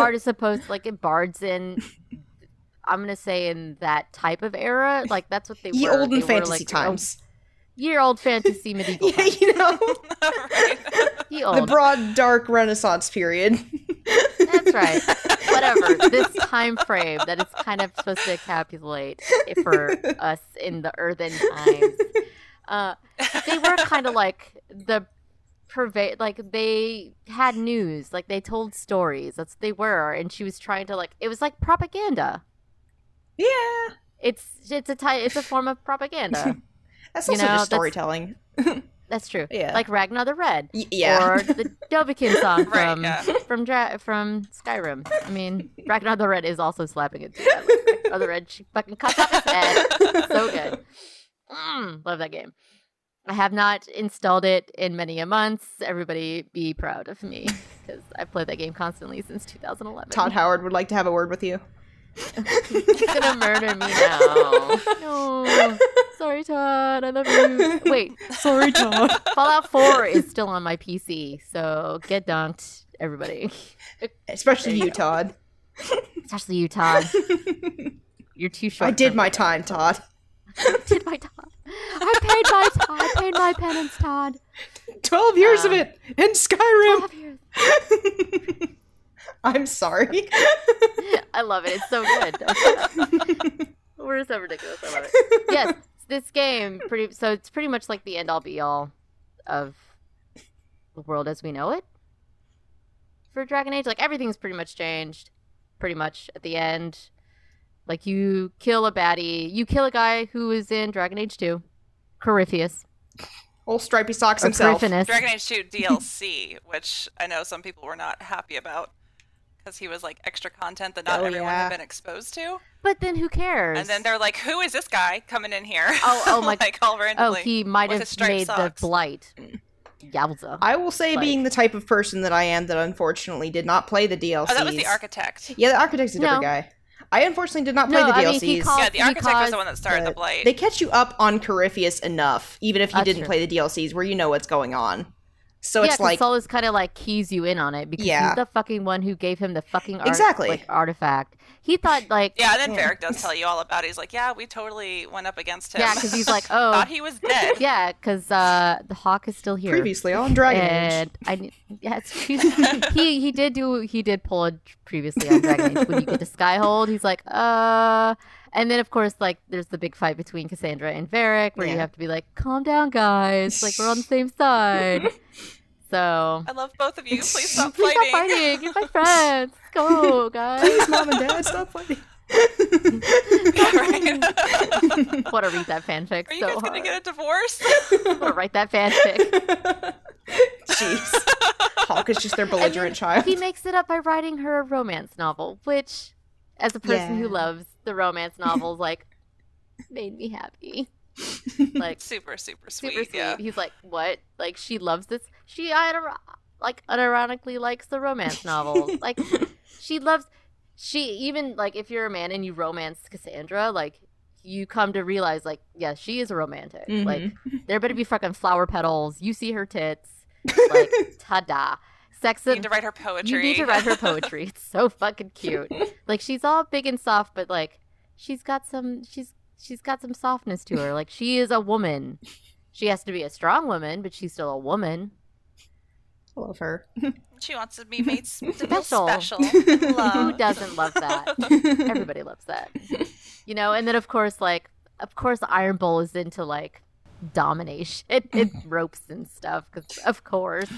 bard is supposed like it bards in. I'm gonna say in that type of era, like that's what they Ye were. olden They were, fantasy like, times. Year old fantasy medieval. Yeah, times. you know, right. Ye the broad, dark Renaissance period. That's right. Whatever. This time frame that it's kind of supposed to encapsulate for us in the earthen times. Uh, they were kind of like the pervade like they had news like they told stories that's what they were and she was trying to like it was like propaganda yeah, it's it's a ty- it's a form of propaganda that's You also know, just storytelling. that's true Yeah. like Ragnar the Red Y- yeah, or the Dovahkiin song Right, from yeah. from Dra- from Skyrim. I mean, Ragnar the Red is also slapping it. Too. Ragnar the Red, she fucking cuts off his head. So good. Mm, love that game. I have not installed it in many a months. Everybody be proud of me because I've played that game constantly since 2011. Todd Howard would like to have a word with you. He's gonna murder me now. No, sorry, Todd. I love you. Wait, Sorry, Todd. Fallout 4 is still on my PC, so get dunked, everybody. Especially you you, Todd. Especially you, Todd. You're too short. I did my time, Todd. I did my Todd. I paid my Todd. I paid my penance, Todd. Twelve years of Um, it in Skyrim. Twelve years. I'm sorry. I love it. It's so good. Don't shut up. We're so ridiculous. I love it. Yes, this game pretty. So it's pretty much like the end all be all of the world as we know it for Dragon Age. Like everything's pretty much changed. Pretty much at the end, like you kill a baddie, you kill a guy who is in Dragon Age Two, Corypheus Old stripy socks or himself. Corypheus. Dragon Age 2 DLC, which I know some people were not happy about because he was like extra content that not Oh, everyone yeah. had been exposed to. But then who cares? And then they're like, "Who is this guy coming in here?" Oh, oh my- like all oh, he might with have made socks. the blight. Yowza. I will say, Like- being the type of person that I am, that unfortunately did not play the DLC. Oh, that was the architect. Yeah, the architect's a different No. guy. I unfortunately did not play No, the I DLCs. mean, he called- Yeah, the he architect was the one that started the but blight. They catch you up on Corypheus enough, even if you That's didn't true. play the DLCs, where you know what's going on. So yeah, it's 'cause like, Solas kind of like keys you in on it because Yeah. he's the fucking one who gave him the fucking art- Exactly. like artifact. He thought like Yeah, and then Yeah. Varric does tell you all about it. He's like, "Yeah, we totally went up against him." yeah, because he's like oh thought he was dead. yeah, because uh, the Hawke is still here. previously on Dragon Age. and I yes, he he did do he did pull it previously on Dragon Age when you get to Skyhold. He's like uh, and then of course like there's the big fight between Cassandra and Varric where you have to be like, calm down, guys, like we're on the same side. So I love both of you. Please stop please fighting. stop fighting. You're my friends. Let's go, guys. Please, mom and dad, stop fighting. Right? want to read that fanfic Are you so guys hard. gonna get a divorce? want to write that fanfic. Jeez. Hawke is just their belligerent child. He makes it up by writing her a romance novel, which, as a person who loves the romance novels, like made me happy. Like super, super sweet. super sweet. Yeah. He's like, what? Like she loves this. She unir- like unironically likes the romance novels. like she loves. She even like if you're a man and you romance Cassandra, like you come to realize like yeah, she is a romantic. Like Mhm. there better be fucking flower petals. You see her tits. Like ta-da. Sex You need to write her poetry. you need to write her poetry. It's so fucking cute. Like she's all big and soft, but like she's got some she's she's got some softness to her. Like she is a woman. She has to be a strong woman, but she's still a woman. I love her. She wants to be made s- Special. special. Who doesn't love that? Everybody loves that. You know, and then of course, like, of course, Iron Bull is into like domination and ropes and stuff. Because of course,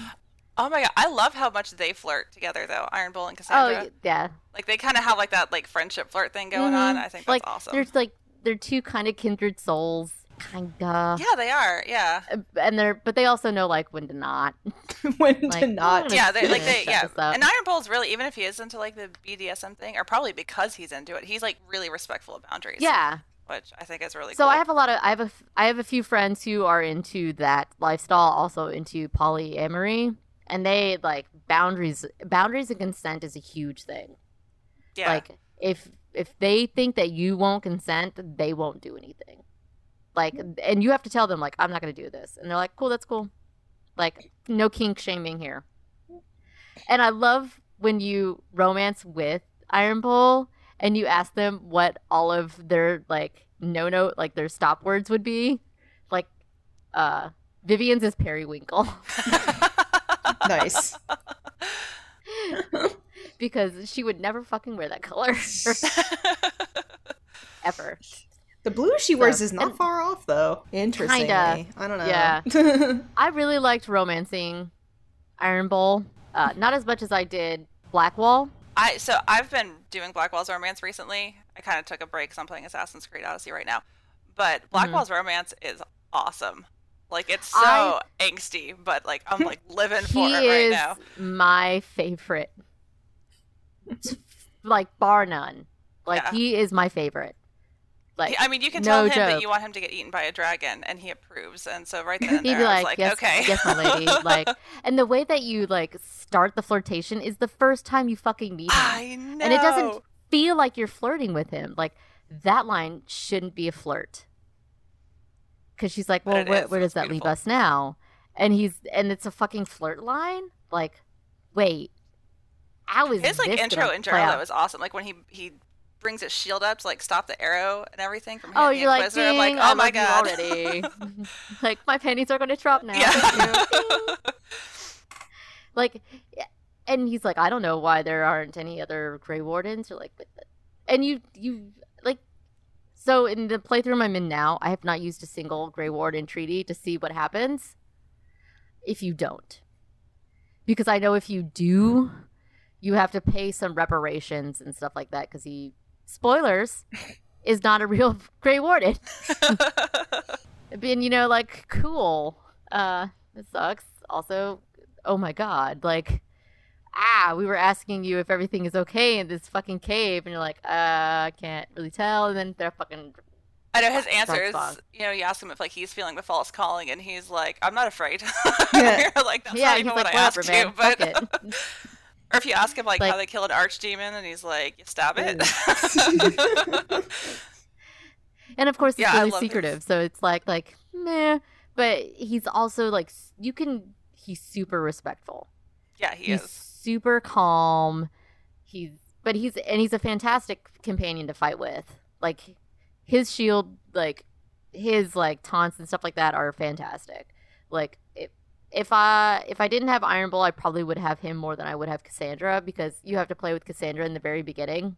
Oh my god, I love how much they flirt together though, Iron Bull and oh Cassandra. y- yeah, Like they kind of have like that like friendship flirt thing going on. Mhm. I think that's like awesome. there's like they're two kind of kindred souls, kinda. Yeah, they are. Yeah. and they're but they also know like when to not. when Like, to not. Yeah, they like finish, they yeah. And Iron Bull's really even if he is into like the BDSM thing, or probably because he's into it, he's like really respectful of boundaries. Yeah. Which I think is really So cool. I have a lot of I have a f- I have a few friends who are into that lifestyle, also into polyamory, and they like boundaries. Boundaries and consent is a huge thing. yeah. Like if if they think that you won't consent, they won't do anything. Like and you have to tell them like I'm not going to do this. And they're like, "Cool, that's cool." Like no kink shaming here. And I love when you romance with Iron Bull and you ask them what all of their like no no like their stop words would be. Like uh Vivienne's is periwinkle nice. because she would never fucking wear that color ever. The blue she wears So- is not far off though. Interesting. I don't know. Yeah. I really liked romancing Iron Bull. Uh, not as much as I did Blackwall. I so I've been doing Blackwall's Romance recently. I kind of took a break because I'm playing Assassin's Creed Odyssey right now. But Blackwall's Romance is awesome. Like it's so I- angsty, but like I'm like living for it right is now. my favorite. like bar none. Like Yeah. he is my favorite. Like I mean, you can no tell him that you want him to get eaten by a dragon, and he approves. And so right then and he'd be like, like, yes, okay, yes, my lady. Like, and the way that you like start the flirtation is the first time you fucking meet him. I know. and it doesn't feel like you're flirting with him. Like that line shouldn't be a flirt. Because she's like, well, it where, does that leave us now? And he's and it's a fucking flirt line. Like, wait, how is His like intro in general oh, that was awesome. Like when he he brings his shield up to like stop the arrow and everything from Oh, hitting you're like, Inquisitor. I'm like, oh I my god, already. like my panties are gonna drop now. Yeah. like and he's like i don't know why there aren't any other gray wardens or like and you you so in the playthrough i'm in now i have not used a single gray warden treaty to see what happens if you don't. Because i know if you do you have to pay some reparations and stuff like that because he spoilers is not a real gray warden. Being you know like cool. Uh it sucks. Also oh my god like ah we were asking you if everything is okay in this fucking cave and you're like uh i can't really tell and then they're fucking I know his Dark answers. You know, you ask him if like he's feeling the false calling, and he's like, "I'm not afraid." Yeah. You're like, "That's yeah not even like what I asked man you." But or if you ask him like, Like- how they kill an archdemon, and he's like, "You stab it." and of course it's Yeah, really secretive so it's like like meh but he's also like you can he's super respectful yeah, he he's is. Super calm. He's but he's and he's a fantastic companion to fight with. Like his shield like his like taunts and stuff like that are fantastic. Like if if i if i didn't have iron bull i probably would have him more than i would have cassandra because you have to play with cassandra in the very beginning.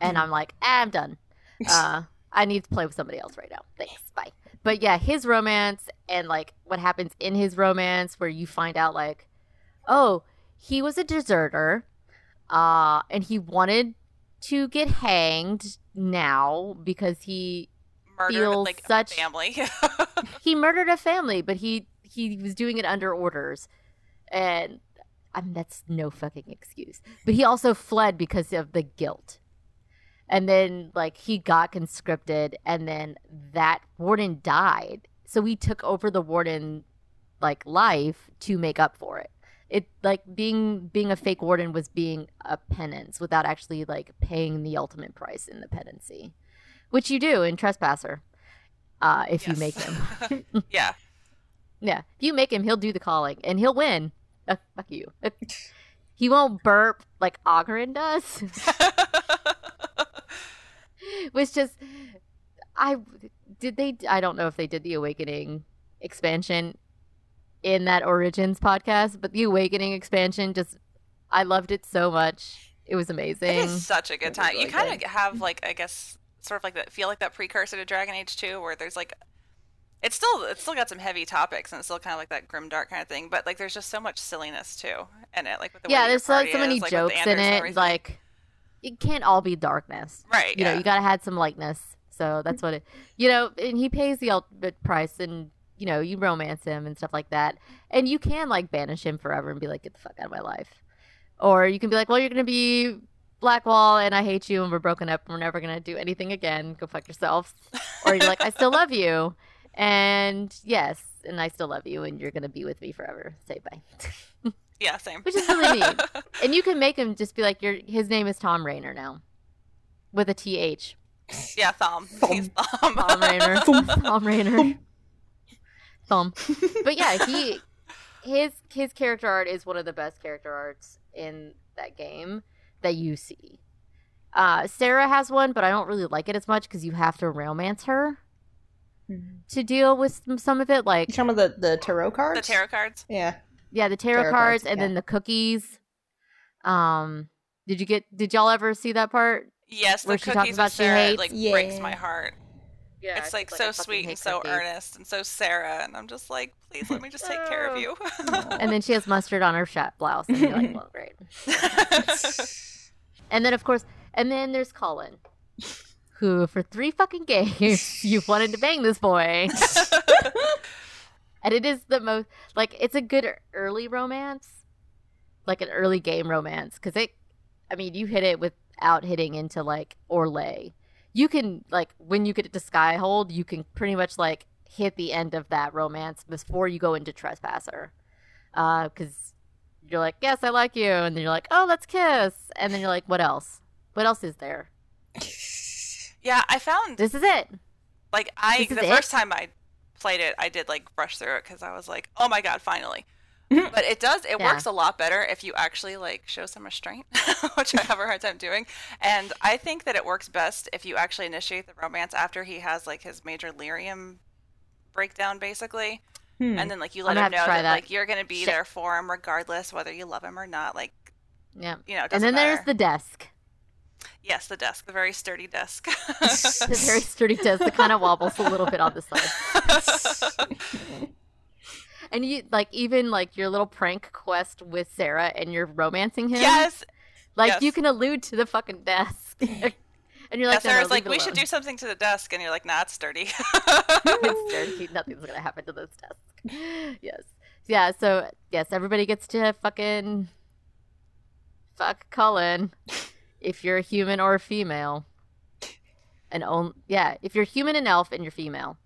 And i'm like ah, i'm done. Uh i need to play with somebody else right now. Thanks. Bye. But yeah his romance and like what happens in his romance where you find out like oh he was a deserter uh and he wanted to get hanged now because he Murdered feels like such- a family. he murdered a family but he he was doing it under orders. And I mean that's no fucking excuse. But he also fled because of the guilt. And then like he got conscripted and then that warden died. So he took over the warden like life to make up for it it like being being a fake warden was being a penance without actually like paying the ultimate price in the penancy which you do in trespasser uh if you make him. Yeah, yeah. If you make him he'll do the calling and he'll win. Uh, fuck you. he won't burp like Ogren does, which just I did they I don't know if they did the Awakening expansion in that Origins podcast, but the Awakening expansion just I loved it so much. It was amazing. It is such a good time. really you kind of have like I guess sort of like that feel like that precursor to Dragon Age 2 where there's like it's still it's still got some heavy topics and it's still kind of like that grim dark kind of thing, but like there's just so much silliness too in it like with the yeah, your there's so, party so many is, like, jokes in it. everything. Like it can't all be darkness. right, You yeah. know, you gotta have some lightness. So that's what it. You know, and he pays the ultimate price, and you know, you romance him and stuff like that, and you can like banish him forever and be like, get the fuck out of my life, or you can be like, well, you're gonna be Blackwall, and I hate you, and we're broken up, and we're never gonna do anything again. Go fuck yourselves. or you're like, I still love you, and yes, and I still love you, and you're gonna be with me forever. Say bye. yeah, same. Which is really neat. and you can make him just be like, your his name is Tom Rainier now, with a T H. yeah, Thom. He's Thom. Tom Rainier. Tom Rainier. Thumb. But yeah, he his his character art is one of the best character arts in that game that you see. Uh, Sera has one, but I don't really like it as much because you have to romance her to deal with some- some of it. Like some of the, the tarot cards? the tarot cards. Yeah. yeah, the tarot, Tarot cards, cards, and yeah. then the cookies. Um, did you get? Did y'all ever see that part? Yes, the Where she talks cookies about with she Sera hates- like Yeah. breaks my heart. Yeah, it's like so sweet and so earnest and so Sera, and I'm just like, please let me just take care of you. And then she has mustard on her shot blouse, and you're like, well, great. And then, of course, and then there's Cullen, who for three fucking games you've wanted to bang this boy, and it is the most like it's a good early romance, like an early game romance, because it, I mean, you hit it without hitting into like Orlais. You can like when you get to Skyhold, you can pretty much like hit the end of that romance before you go into Trespasser, uh, because you're like, yes, I like you, and then you're like, oh, let's kiss, and then you're like, what else? What else is there? yeah, I found This is it. like I This the it? first time I played it, I did like brush through it because I was like, oh my god, finally. But it does it Yeah. works a lot better if you actually like show some restraint, which I have a hard time doing. And I think that it works best if you actually initiate the romance after he has like his major lyrium breakdown, basically. Hmm. And then like you I'm let him know that, that. like you're gonna be Shit. there for him regardless whether you love him or not. Like Yeah. you know, And then doesn't there's the desk, yes, the desk, the very sturdy desk. the very sturdy desk that kind of wobbles a little bit on the side. And you like even like your little prank quest with Sera, and you're romancing him. yes, like yes. you can allude to the fucking desk, and you're like, yeah, no, no, Sera's like, we should do something to the desk, and you're like, nah, it's sturdy. it's sturdy. Nothing's gonna happen to this desk. Yes. Yeah. So yes, everybody gets to fucking fuck Cullen if you're a human or a female. And on yeah, if you're human and elf and you're female.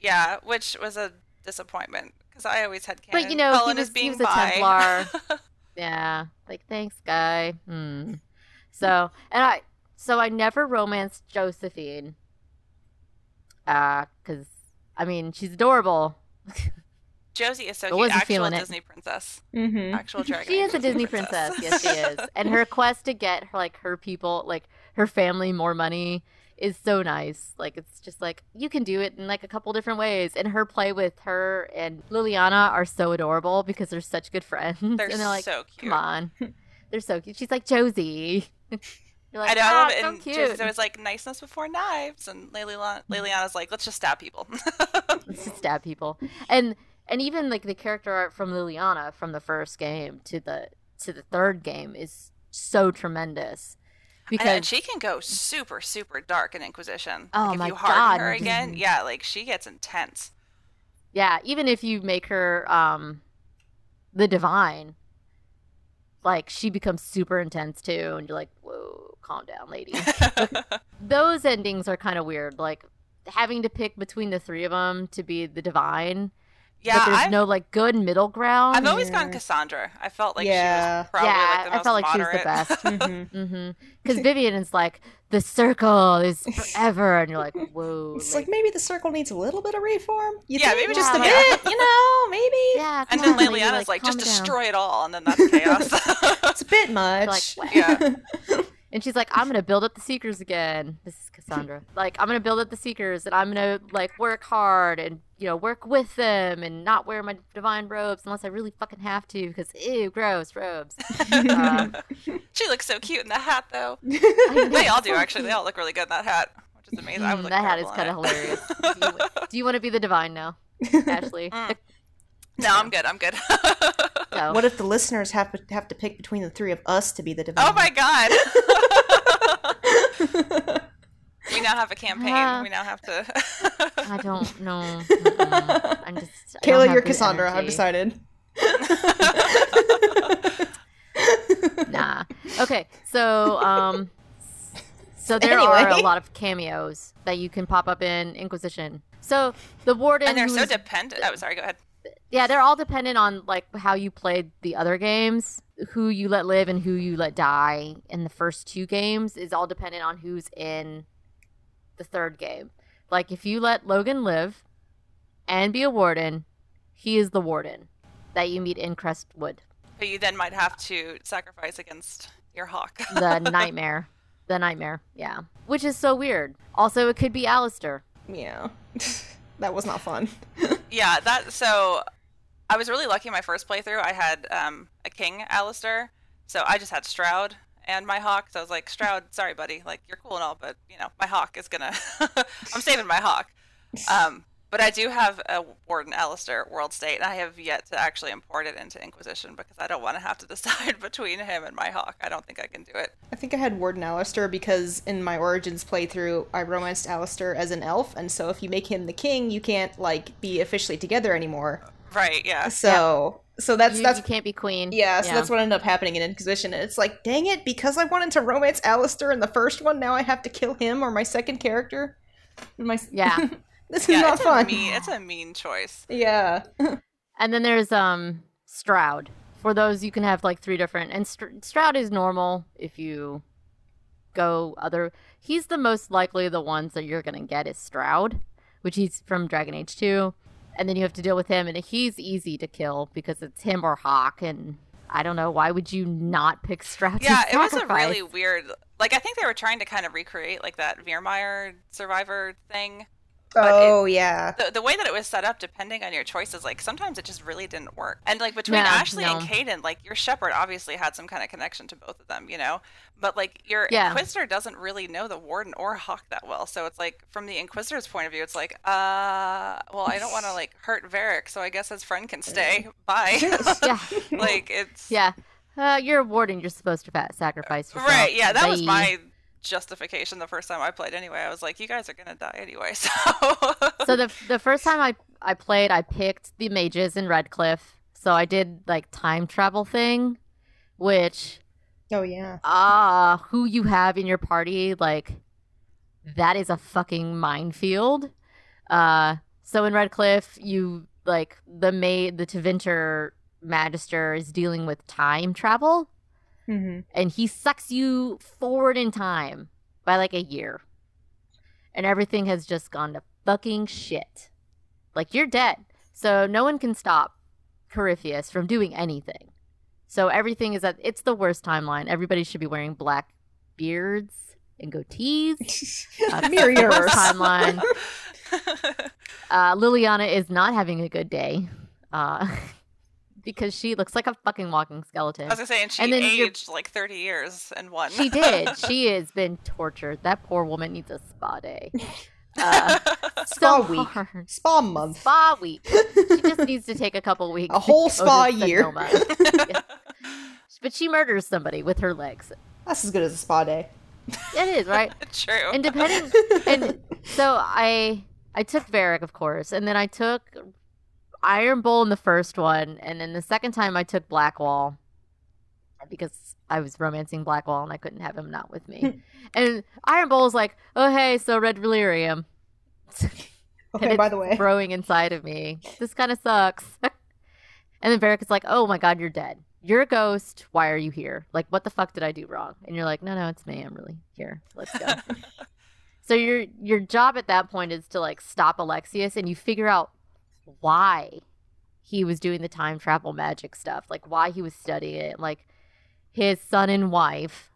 yeah, which was a disappointment because I always had But, you know, he Cullen was- as he was a. Templar. Yeah. Like thanks, guy. Hmm. So and I so I never romanced Josephine. Uh, cause I mean she's adorable. Josie is so I cute. wasn't Actual feeling it. Disney princess. Mm-hmm. Actual dragon. She is a Disney Disney princess. Yes, she is. And her quest to get her like her people, like her family, more money is so nice. Like it's just like you can do it in like a couple different ways. And her play with her and Leliana are so adorable because they're such good friends. They're and they're like, so cute. come on, they're so cute. She's like Josie. Like, I know. I "Ah, love it. so And cute. Josie's always like niceness before knives, and Leliana, Leliana's like, let's just stab people. Let's just stab people. And and even like the character art from Liliana from the first game to the to the third game is so tremendous. Because and she can go super, super dark in Inquisition. Oh like, if my you harden God. her again, yeah, like she gets intense. Yeah, even if you make her um the divine, like she becomes super intense too, and you're like, whoa, calm down, lady. Those endings are kind of weird, like having to pick between the three of them to be the divine. Yeah, but there's I've, no like good middle ground. I've always gone Cassandra. I felt like Yeah. she was probably yeah, like the I felt like moderate. she was the best. Mhm. mm-hmm. Because Vivienne is like the circle is forever, and you're like, whoa. It's like maybe the circle needs a little bit of reform. You Yeah, think? maybe just a just- bit. You know, maybe yeah. and then on, lady, Leliana's like, just calm down." destroy it all, and then that's chaos. it's a bit much. what? yeah. And she's like, I'm gonna build up the Seekers again. This is Cassandra. like, I'm gonna build up the Seekers, and I'm gonna like work hard and you know work with them and not wear my divine robes unless I really fucking have to because ew, gross robes. Uh, She looks so cute in the hat, though. They all do, actually. They all look really good in that hat, which is amazing. I would Mm, look that hat is kind of hilarious. Do you, do you want to be the divine now, Ashley? Mm. No, I'm good. I'm good. So, What if the listeners have to have to pick between the three of us to be the divine? oh my god. We now have a campaign. Uh, we now have to. I don't know. Mm-mm. I'm just. Kayla, you're the Cassandra. I've decided. Nah. Okay, so um, so there are a lot of cameos that you can pop up in Inquisition. So the warden, and they're so who's- dependent. Oh, sorry. Go ahead. yeah, they're all dependent on like how you played the other games, who you let live and who you let die. In the first two games, is all dependent on who's in the third game. Like if you let Loghain live and be a warden, he is the warden that you meet in Crestwood. But you then might have to sacrifice against your Hawke. the nightmare. The nightmare, yeah. Which is so weird. Also, it could be Alistair. Yeah, that was not fun. yeah, that. So I was really lucky in my first playthrough. I had um, a king, Alistair. So I just had Stroud and my Hawke. So I was like, Stroud, sorry, buddy. Like, you're cool and all, but, you know, my Hawke is gonna. I'm saving my Hawke. Um, but I do have a Warden Alistair world state, and I have yet to actually import it into Inquisition because I don't want to have to decide between him and my Hawke. I don't think I can do it. I think I had Warden Alistair because in my Origins playthrough, I romanced Alistair as an elf, and so if you make him the king, you can't like be officially together anymore. Right? Yeah. So, so that's you, that's you can't be queen. yeah. So that's what ended up happening in Inquisition, and it's like, dang it, because I wanted to romance Alistair in the first one, now I have to kill him or my second character. My Yeah. this is Yeah, not it's fun. a mean. It's a mean choice. Yeah. And then there's um Stroud. For those, you can have like three different. And Str- Stroud is normal if you go other. He's the most likely the ones that you're gonna get is Stroud, which he's from Dragon Age Two, and then you have to deal with him, and he's easy to kill because it's him or Hawke, and I don't know why would you not pick Stroud? Yeah, it was a really weird. Like I think they were trying to kind of recreate like that Virmire survivor thing. But oh yeah. The, the way that it was set up, depending on your choices, like sometimes it just really didn't work. And like between No, Ashley no. and Kaidan, like your Shepard obviously had some kind of connection to both of them, you know. But like your Yeah. Inquisitor doesn't really know the Warden or Hawke that well, so it's like from the Inquisitor's point of view, it's like, uh, well, I don't want to like hurt Varric, so I guess his friend can stay. Bye. Yeah, like it's yeah. Uh, you're a warden. You're supposed to sacrifice yourself. Right, yeah, that was my justification the first time I played anyway. I was like, you guys are gonna die anyway, so so the the first time I I played, I picked the mages in Redcliffe. So I did like time travel thing, which Oh yeah. ah, who you have in your party, like that is a fucking minefield. Uh, so in Redcliffe, you like the maid, the Tevinter Magister is dealing with time travel, Mm-hmm. and he sucks you forward in time by like a year. And everything has just gone to fucking shit. Like you're dead. So no one can stop Corypheus from doing anything. So everything is at it's the worst timeline. Everybody should be wearing black beards and goatees. Uh, Mirror worst timeline. Uh, Leliana is not having a good day. Uh, because she looks like a fucking walking skeleton. I was gonna say, and she And then you're- aged like 30 years in one. She did. She has been tortured. That poor woman needs a spa day. Uh, Spa so week. hard. Spa month. Spa week. She just needs to take a couple weeks. A whole spa year. Yeah. But she murders somebody with her legs. That's as good as a spa day. It is right. True. And depending, and so I I took Varric, of course, and then I took Iron Bull in the first one, and then the second time I took Blackwall because I was romancing Blackwall and I couldn't have him not with me. and Iron Bull was like, "Oh hey, so Red Lyrium." Okay, by the way. growing inside of me. This kind of sucks. and then Varric is like, "Oh my god, you're dead. You're a ghost. Why are you here? Like, what the fuck did I do wrong?" And you're like, "No, no, it's me. I'm really here. Let's go." so your your job at that point is to like stop Alexius, and you figure out why he was doing the time travel magic stuff, like why he was studying it, like his son and wife.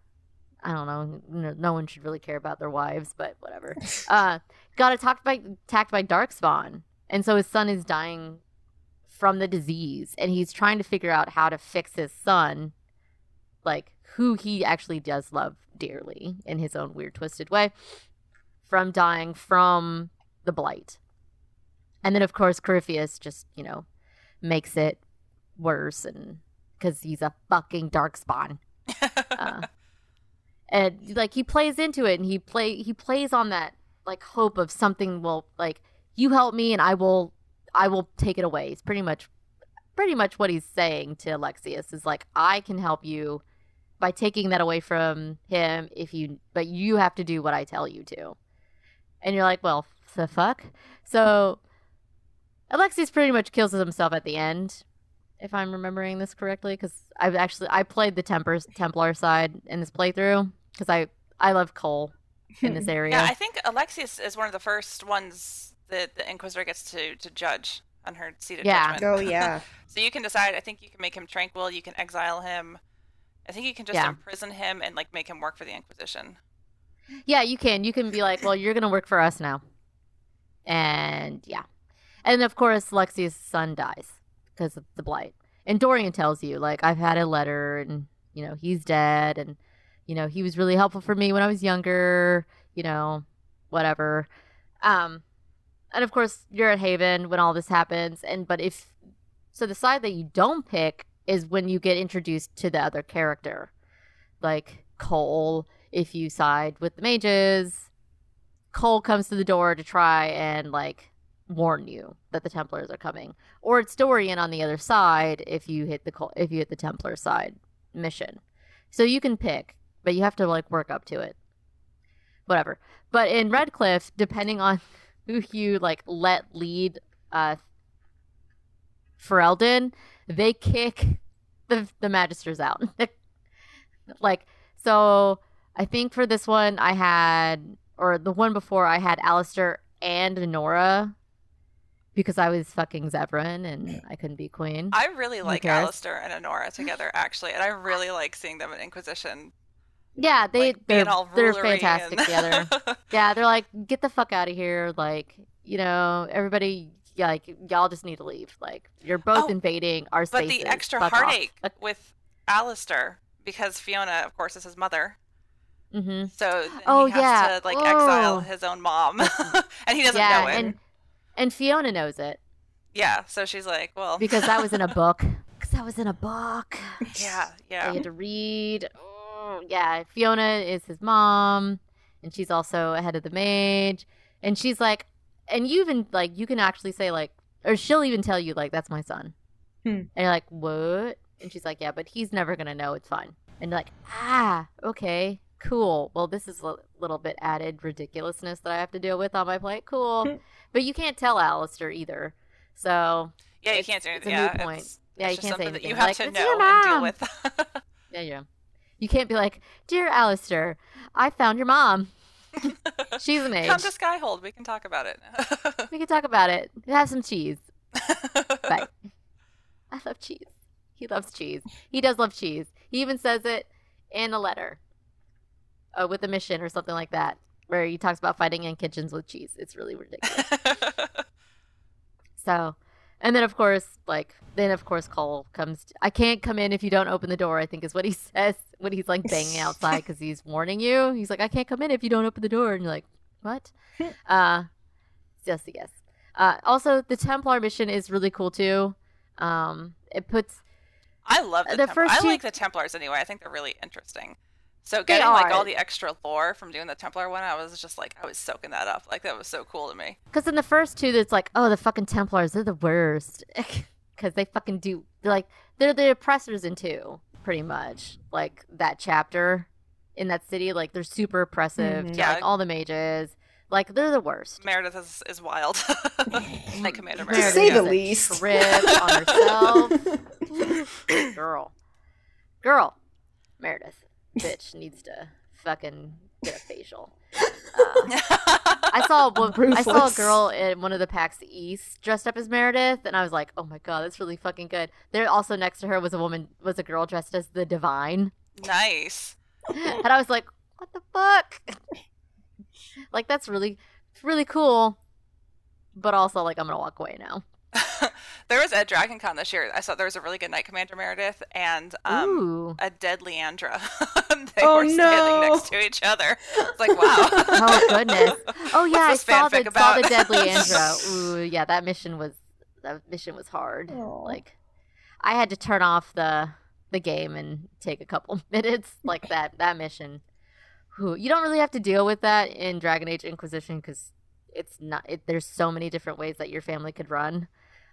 I don't know. No, no one should really care about their wives, but whatever. Uh, got attacked by attacked by darkspawn, and so his son is dying from the disease, and he's trying to figure out how to fix his son, like who he actually does love dearly in his own weird twisted way, from dying from the blight. And then of course Corypheus just you know makes it worse, and because he's a fucking darkspawn uh, and like he plays into it and he play he plays on that like hope of something will like you help me and i will i will take it away. It's pretty much pretty much what he's saying to alexius is like i can help you by taking that away from him if you but you have to do what i tell you to. And you're like well the fuck? So alexius pretty much kills himself at the end if I'm remembering this correctly, because I've actually I played the Tempers Templar side in this playthrough because I I love Cole in this area. Yeah, I think Alexius is one of the first ones that the Inquisitor gets to, to judge on her seat of Yeah. judgment. Oh yeah. So you can decide. I think you can make him tranquil. You can exile him. I think you can just Yeah. imprison him and like make him work for the Inquisition. Yeah, you can. You can be like, well, you're gonna work for us now, and yeah, and of course, Lexi's son dies because of the blight. And Dorian tells you, like, I've had a letter, and you know, he's dead, and you know, he was really helpful for me when I was younger. You know, whatever. Um, and of course, you're at Haven when all this happens, and but if so, the side that you don't pick is when you get introduced to the other character, like Cole if you side with the mages, Cole comes to the door to try and like warn you that the Templars are coming, or it's Dorian on the other side if you hit the if you hit the Templar side mission. So you can pick, but you have to like work up to it. Whatever. But in Redcliffe, depending on who you like let lead uh Ferelden, they kick the the magisters out. like so I think for this one I had or the one before I had Alistair and Anora because I was fucking Zevran and I couldn't be queen. I really like cares? Alistair and Anora together, actually, and I really like seeing them in Inquisition. yeah, they like, they're, all they're fantastic and- together. Yeah, they're like, get the fuck out of here. Like, you know, everybody, yeah, like, y'all just need to leave. Like, you're both Oh, invading our but spaces. the extra Fuck off. heartache with Alistair because Fiona, of course, is his mother. hmm So then Oh, he has yeah. to like exile Oh. his own mom, and he doesn't Yeah, know it. and and Fiona knows it Yeah, so she's like, well, because that was in a book. Because that was in a book. yeah, yeah. you had to read. Oh, yeah, Fiona is his mom, and she's also ahead of the mage. And she's like, and you even like you can actually say like, or she'll even tell you like, that's my son. Hmm. And you're like, what? And she's like, yeah, but he's never gonna know. It's fine. And you're like, ah, okay, cool. Well, this is a little bit added ridiculousness that I have to deal with on my plate. Cool, but you can't tell Alistair either. So Yeah, you can't do it's anything. a Yeah, point. it's, Yeah, it's you can't say that anything. you have Like, to know and deal with. Yeah, yeah. You can't be like, Dear Alistair, I found your mom. She's an age. Come to Skyhold. We can talk about it. We can talk about it. Have some cheese. Bye. I love cheese. He loves cheese. He does love cheese. He even says it in a letter uh, with a mission or something like that, where he talks about fighting in kitchens with cheese. It's really ridiculous. So, and then of course, like, then of course Cole comes. I I can't come in if you don't open the door. I think is what he says when he's like banging outside because he's warning you. He's like, I can't come in if you don't open the door, and you're like, what? uh, just a guess. Uh, also, the Templar mission is really cool too. Um, it puts I love the, The Templar. first I like the Templars anyway. I think they're really interesting. So They getting like all the extra lore from doing the Templar one, I was just like, I was soaking that up. Like that was so cool to me. Because in the first two, it's like, oh, the fucking Templars, they're the worst. Because they fucking do, like, they're the oppressors in two, pretty much. Like that chapter in that city, like they're super oppressive Mhm. to Yeah. like all the mages. Like they're the worst. Meredith is, is wild. Knight Commander To Meredith. say the least. Trip on herself. girl, girl, Meredith, bitch needs to fucking get a facial. Uh, I saw a, wo- I saw a girl in one of the PAX East dressed up as Meredith, and I was like, "Oh my god, that's really fucking good." There, also next to her was a woman, was a girl dressed as the Divine, nice. and I was like, "What the fuck?" like that's really, really cool, but also like I'm gonna walk away now. there was at Dragon Con this year. I saw there was a really good Knight Commander Meredith and um, a dead Leandra. they Oh, were standing no. next to each other. It's like wow. oh goodness. Oh yeah, I What's this saw the fanfic saw the about? dead Leandra. Ooh, yeah, that mission was that mission was hard. Aw. Like, I had to turn off the the game and take a couple minutes. Like that that mission. Whew, you don't really have to deal with that in Dragon Age Inquisition because it's not. It, there's so many different ways that your family could run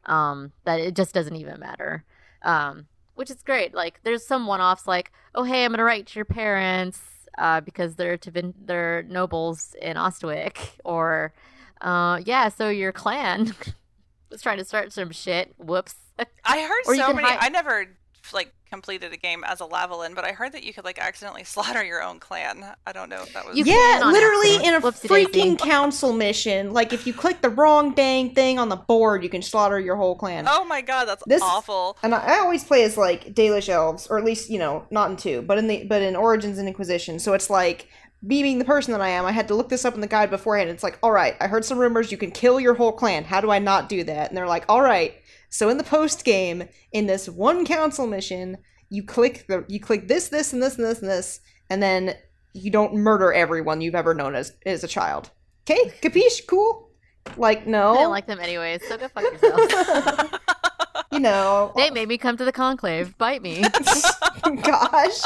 um, that it just doesn't even matter. Um, which is great. Like, there's some one-offs like, oh hey, I'm gonna write to your parents uh, because they're to bin- they're nobles in Ostwick, or uh, yeah, so your clan was trying to start some shit. Whoops. I heard so many. hi- I never like completed a game as a Lavellan, but I heard that you could like accidentally slaughter your own clan. I don't know if that was. You yeah, can on literally in a accident. Whoopsie daisy. freaking council mission. Like if you click the wrong dang thing on the board, you can slaughter your whole clan. Oh my god, that's This- awful. And I, I always play as like Dalish elves, or at least you know not in two, but in the but in Origins and Inquisition. So it's like me being the person that I am. I had to look this up in the guide beforehand. It's like, all right, I heard some rumors you can kill your whole clan. How do I not do that? And they're like, all right. So in the post game, in this one council mission, you click the you click this, this, and this, and this, and this, and then you don't murder everyone you've ever known as as a child. Okay, capiche? Cool. Like no, I didn't like them anyways, so go fuck yourself. you know. they made me come to the conclave. Bite me. Gosh.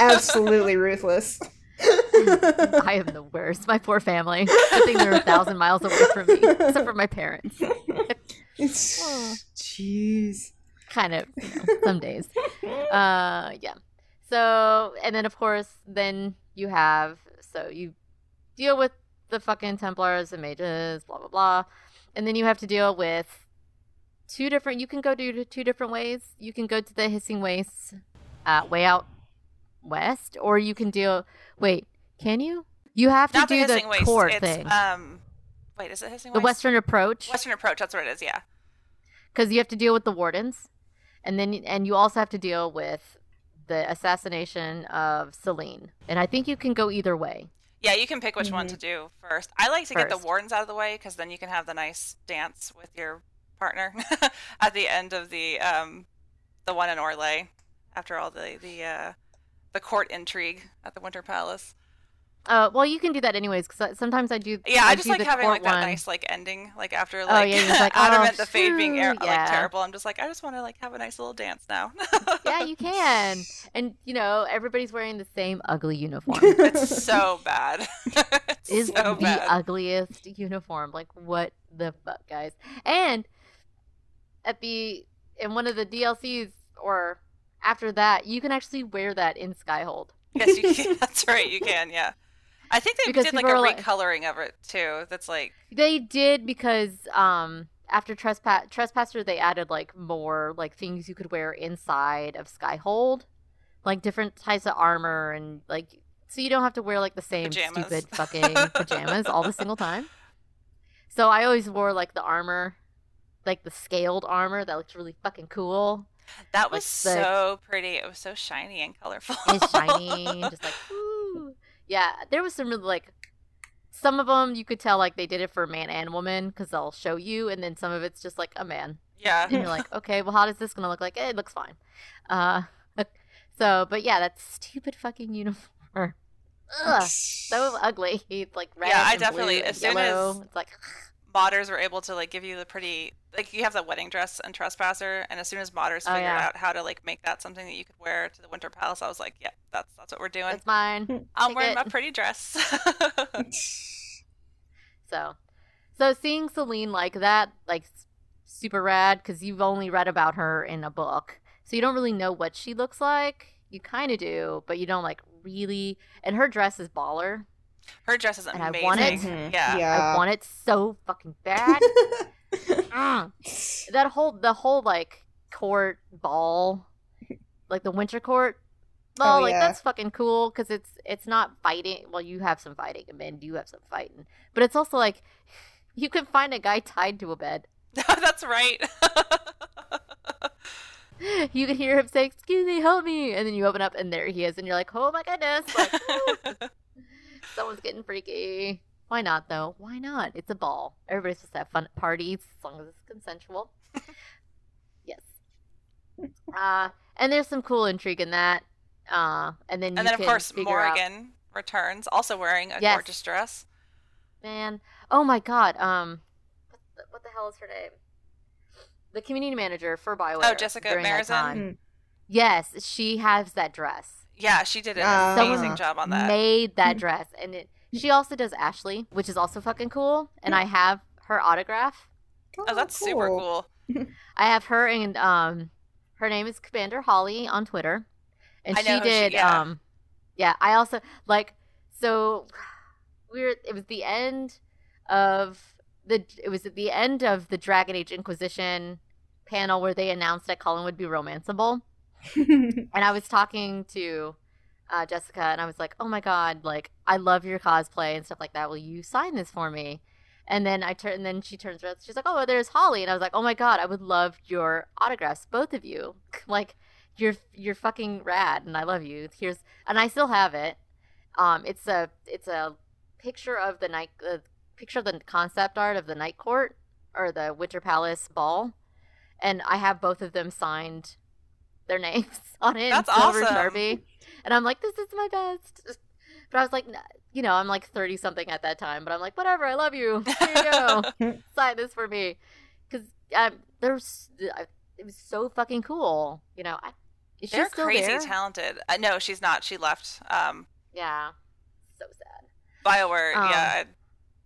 Absolutely ruthless. I am the worst. My poor family. Good thing they're a thousand miles away from me, except for my parents. Jeez. kind of you know, some days uh yeah so and then of course then you have so you deal with the fucking templars and mages blah blah blah and then you have to deal with two different you can go do two different ways you can go to the hissing wastes uh way out west or you can deal wait can you you have to Not do the, hissing waste. court it's, thing Um, wait, is it hissing the waste? western approach Western approach. That's what it is. Yeah. because you have to deal with the wardens, and then and you also have to deal with the assassination of Celene. And I think you can go either way. Yeah, you can pick which one to do first. I like to get the wardens out of the way because then you can have the nice dance with your partner at the end of the um, the one in Orlais after all the the uh, the court intrigue at the Winter Palace. Uh, well, you can do that anyways. Because sometimes I do. Yeah, I, just like having like that one. nice like ending, like after like, Oh, like, yeah, you're just like, Adamant oh, the fade being air, phew, like terrible. I'm just like, I just want to like have a nice little dance now. Yeah, you can. And you know, everybody's wearing the same ugly uniform. it's so bad. it's is so the bad. ugliest uniform. Like what the fuck, guys? And at the in one of the DLCs or after that, you can actually wear that in Skyhold. yes, you can. That's right. You can. Yeah. I think they Because did like a are like- recoloring of it too. That's like They did because um after trespass trespasser they added like more like things you could wear inside of Skyhold, like different types of armor and like so you don't have to wear like the same Pajamas. stupid fucking pajamas all the single time. So I always wore like the armor, like the scaled armor that looked really fucking cool. That was Like the- so pretty. It was so shiny and colorful. It's shiny, just like ooh. Yeah, there was some really like some of them you could tell like they did it for man and woman because they'll show you, and then some of it's just like a man, yeah. and you're like, okay, well, how does this gonna look like? Eh, it looks fine. Uh, so, but yeah, that stupid fucking uniform. Ugh, so ugly. It's like red. Yeah, I definitely- as soon as- it's like modders were able to like give you the pretty like you have the wedding dress and trespasser and as soon as modders Oh, figured yeah. out how to like make that something that you could wear to the winter palace i was like yeah that's that's what we're doing that's mine. Hmm. i'm take wearing it. my pretty dress So, so seeing Celene like that, like super rad, because you've only read about her in a book, so you don't really know what she looks like. You kind of do, but you don't like really. And her dress is baller. Her dress is And I amazing. want it. Mhm. Yeah. Yeah. I want it so fucking bad. Mm. That whole the whole like court ball, like the winter court. Well, Oh, like yeah. that's fucking cool because it's it's not fighting. Well, you have some fighting, and men do have some fighting, but it's also like you can find a guy tied to a bed. That's right. You can hear him say, "Excuse me, help me," and then you open up, and there he is, and you're like, "Oh my goodness!" Like, woo, someone's getting freaky. Why not though? Why not? It's a ball. Everybody's supposed to have fun at parties as long as it's consensual. yes. Uh, and there's some cool intrigue in that. Uh, and then you and then of course figure out- returns, also wearing a Yes. gorgeous dress. man. Oh my god. Um, what the, what the hell is her name? The community manager for Bioware. Oh, Jessica during that Merizan? Mm. Yes, she has that dress. Yeah, she did an Ah. amazing job on that. Made that dress, and it. She also does Ashley, which is also fucking cool. And I have her autograph. oh, that's super cool. I have her, and um, her name is Commander Holly on Twitter, and I she know who she- did. yeah. Um, yeah, I also like. So we were. It was the end of the. It was at the end of the Dragon Age Inquisition panel where they announced that Cullen would be romanceable. and I was talking to uh, Jessica, and I was like, "Oh my god, like I love your cosplay and stuff like that. Will you sign this for me?" And then I turn, and then she turns around. She's like, "Oh, there's Holly," and I was like, "Oh my god, I would love your autographs, both of you. like, you're you're fucking rad, and I love you. Here's, and I still have it. Um, it's a it's a picture of the night, uh, picture of the concept art of the night court or the Winter Palace ball, and I have both of them signed." Their names on it in That's silver awesome. sharpie, and I'm like, "This is my best." But I was like, you know, I'm like 30 something at that time, but I'm like, whatever, I love you. Here you go. Sign this for me. Because um, there's, I- it was so fucking cool. You know, I, is she They're still crazy there? talented. Uh, no, she's not. She left. Um, Yeah. So sad. Bioware. Um, yeah, I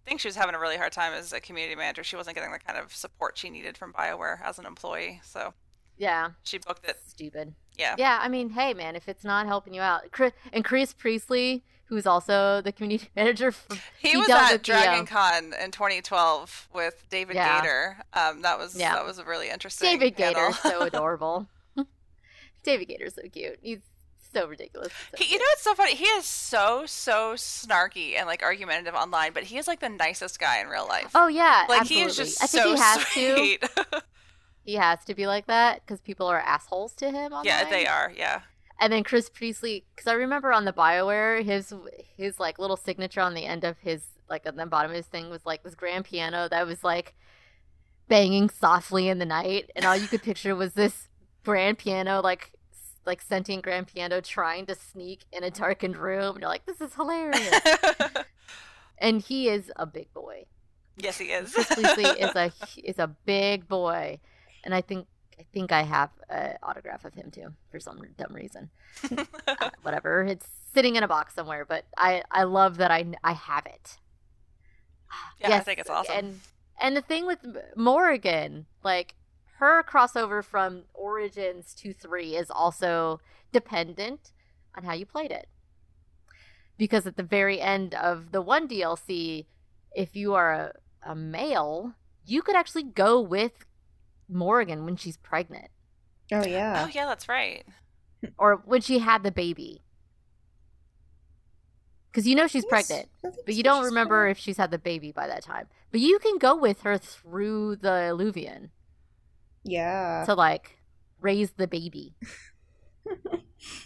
think she was having a really hard time as a community manager. She wasn't getting the kind of support she needed from Bioware as an employee, so Yeah. she booked it. Stupid. Yeah. Yeah, I mean, hey, man, if it's not helping you out. Chris, and Chris Priestley, who's also the community manager. For, He, He was at the, Dragon Con in 2012 with David Yeah. Gaider. Um, that was Yeah. that was a really interesting. David. Gaider's so adorable. David Gaider's so cute. He's so ridiculous. So He, you know what's so funny? He is so so snarky and like argumentative online, but he is like the nicest guy in real life. Oh yeah, like absolutely. he is just I think so he has to. He has to be like that because people are assholes to him. Online. yeah, they are. Yeah. And then Chris Priestley, because I remember on the Bioware, his his like little signature on the end of his like on the bottom of his thing was like this grand piano that was like banging softly in the night, and all you could picture was this grand piano like like sentient grand piano trying to sneak in a darkened room. And you're like, this is hilarious. and he is a big boy. yes, he is. Chris Priestley is a is a big boy, and I think I think I have an autograph of him too for some dumb reason. Uh, whatever, it's sitting in a box somewhere, but I I love that I I have it. Yeah, I think it's awesome. And and the thing with Morrigan, like her crossover from Origins to three is also dependent on how you played it. Because at the very end of the one DLC, if you are a, a male, you could actually go with Morrigan when she's pregnant Oh, oh yeah. oh yeah, that's right. or when she had the baby. Because you know she's Yes, pregnant, but you don't remember pregnant. if she's had the baby by that time. But you can go with her through the Eluvian Yeah. to like raise the baby.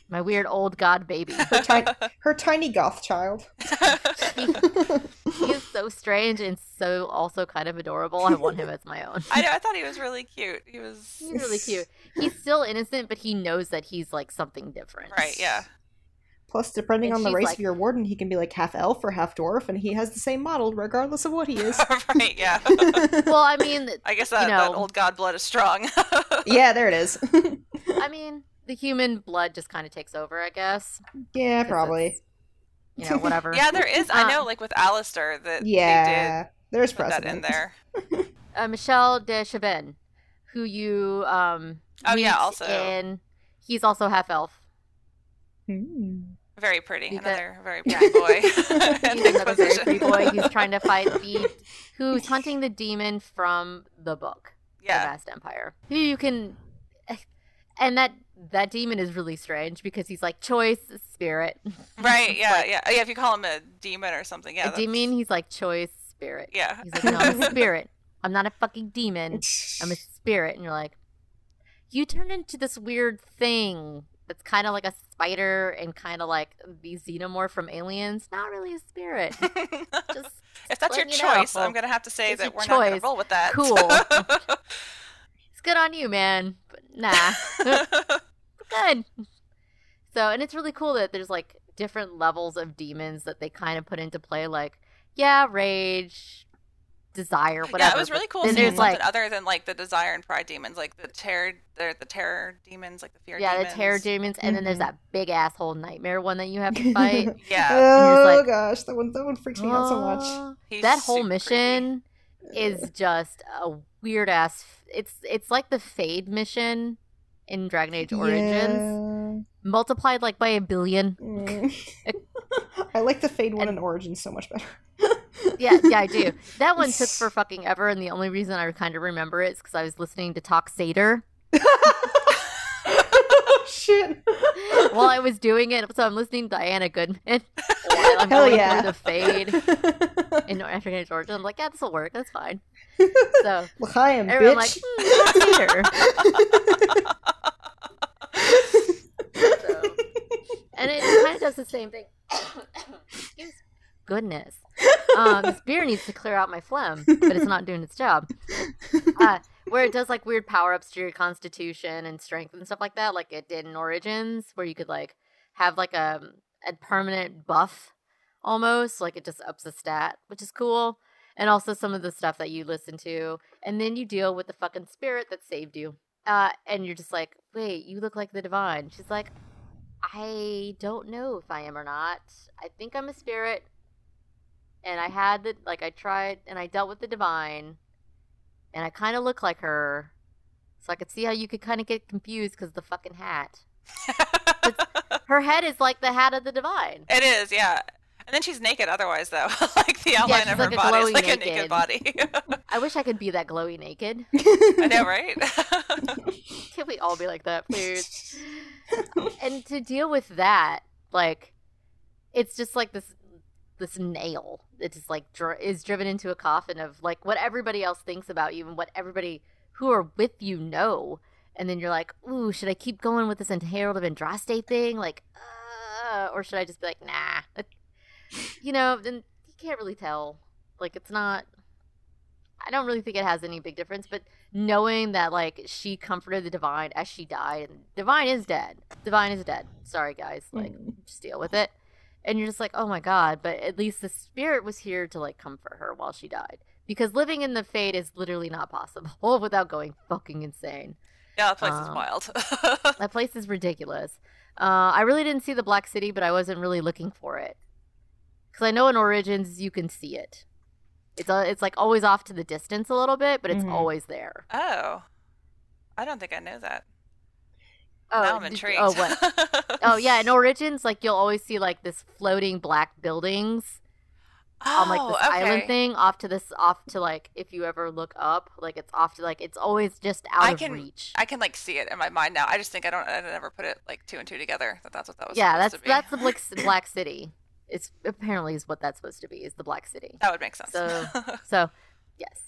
My weird old god baby. Her, ti- her tiny goth child. he is so strange and so also kind of adorable. I want him as my own. I know. I thought he was really cute. He was He's really cute. He's still innocent, but he knows that he's like something different. right. Yeah. Plus, depending And on the race like- of your warden, he can be like half elf or half dwarf, and he has the same model regardless of what he is. right. Yeah. Well, I mean, I guess that, that know- old god blood is strong. yeah, there it is. I mean, the human blood just kind of takes over, I guess. Yeah, probably. it's, You know, whatever. yeah, there is. I know, Uh, like with Alistair, that they Yeah, there's did put that in precedent. there. uh, Michel de Chevin, who you um Oh, yeah, also. in he's also half elf. Hmm. Very pretty. Because- Another very Yeah. pretty boy. He's another very pretty boy who's trying to fight the who's hunting the demon from the book, the Yeah. Masked Empire. Who you can, and that that demon is really strange because he's like choice spirit. Right. Yeah. like- yeah. Yeah. If you call him a demon or something. Yeah. a demon, he's like choice spirit. Yeah. He's like, no, I'm a spirit. I'm not a fucking demon. I'm a spirit. And you're like, you turned into this weird thing that's kind of like a spider and kind of like the xenomorph from Aliens. Not really a spirit. Just if that's your letting you know. choice, I'm gonna have to say It's that we're not gonna roll with that. Cool. It's good on you, man. But nah, good. So, and it's really cool that there's like different levels of demons that they kind of put into play. Like, yeah, rage, desire, whatever. yeah, it was really cool seeing there's something like, other than like the desire and pride demons, like the terror, the, the terror demons, like the fear yeah, demons. the terror demons, and then there's Mhm. that big asshole nightmare one that you have to fight. Yeah, Oh like- gosh, that one that one freaks me out so much. That whole super mission is just a weird ass. It's it's like the Fade mission in Dragon Age Origins, multiplied like by a billion. Mm. I like the Fade one in Origins so much better. Yeah, yeah, I do. That one took for fucking ever, and the only reason I kind of remember it is because I was listening to Talk Seder shit. while I was doing it. So I'm listening to Diana Goodman while I'm Hell going yeah. through the Fade in Dragon Age Origins. I'm like, yeah, this will work. That's fine. So L'chaim, everyone like, bitch. Talk Seder. So, and it kind of does the same thing. Goodness. Um, this beer needs to clear out my phlegm, but it's not doing its job. Uh, where it does like weird power ups to your constitution and strength and stuff like that, like it did in Origins, where you could like have like a, a permanent buff almost, like it just ups the stat, which is cool. And also some of the stuff that you listen to, and then you deal with the fucking spirit that saved you. Uh, and you're just like, wait, you look like the divine. She's like, I don't know if I am or not. I think I'm a spirit. And I had the like I tried and I dealt with the divine and I kind of look like her. So I could see how you could kind of get confused cuz the fucking hat. Her head is like the hat of the divine. It is, yeah. And then she's naked otherwise, though. like the outline she's of her like a body is glowy like a naked. naked body. I wish I could be that glowy naked. I know, right? Can't we all be like that, please? and to deal with that, like, it's just like this this nail that just like dr- is driven into a coffin of like what everybody else thinks about you and what everybody who are with you know. And then you're like, ooh, should I keep going with this Herald of Andraste thing? Like, uh, or should I just be like, nah? You know, then you can't really tell. Like, it's not. I don't really think it has any big difference, but knowing that like she comforted the divine as she died, and divine is dead. Divine is dead. Sorry, guys. Like, Mm. just deal with it. And you're just like, oh my god. But at least the spirit was here to like comfort her while she died. Because living in the fade is literally not possible without going fucking insane. yeah, that place is Um, wild. That place is ridiculous. Uh, I really didn't see the Black City, but I wasn't really looking for it. Because I know in Origins you can see it. It's uh, it's like always off to the distance a little bit, but it's Mhm. always there. oh. I don't think I know that. Oh, now I'm intrigued. Oh, what? oh, yeah. In Origins, like you'll always see like this floating black buildings on like this Oh, island thing off to this off to like if you ever look up, like it's off to like it's always just out I of can- reach. I can like see it in my mind now. I just think I don't. I never put it like two and two together. That that's what that was. yeah, that's to be. that's the Black, Black City. It's apparently is what that's supposed to be. Is the Black City. That would make sense. So- So, yes.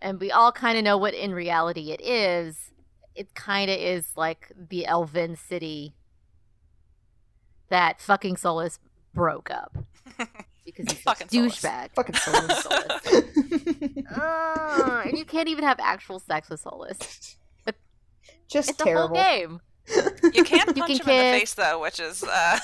And we all kind of know what in reality it is. It kind of is like the Elven city that fucking Solas broke up. Because he's a Fucking Solas. douchebag. Fucking Solas. Uh, and you can't even have actual sex with Solas. Just It's a terrible. whole game. you can punch You can him in the face though, which is uh,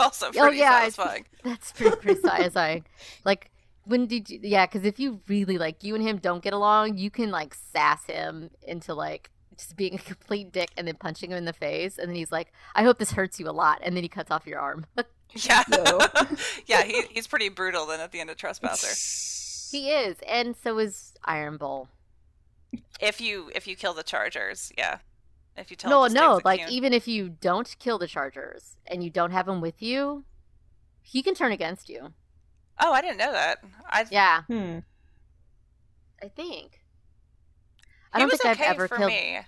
also Oh, pretty yeah, satisfying. That's pretty, pretty satisfying. Like, when did you, yeah, because if you really, like, you and him don't get along, you can, like, sass him into, like, just being a complete dick and then punching him in the face. And then he's like, I hope this hurts you a lot. And then he cuts off your arm. Yeah, No. yeah. He, he's pretty brutal then at the end of Trespasser. he is. And so is Iron Bull. If you if you kill the Chargers, yeah. If you tell no, no. Like, Zakun. even if you don't kill the Chargers and you don't have him with you, he can turn against you. Oh, I didn't know that. I Yeah, Hmm. I think. He I don't think okay I've ever for killed. me.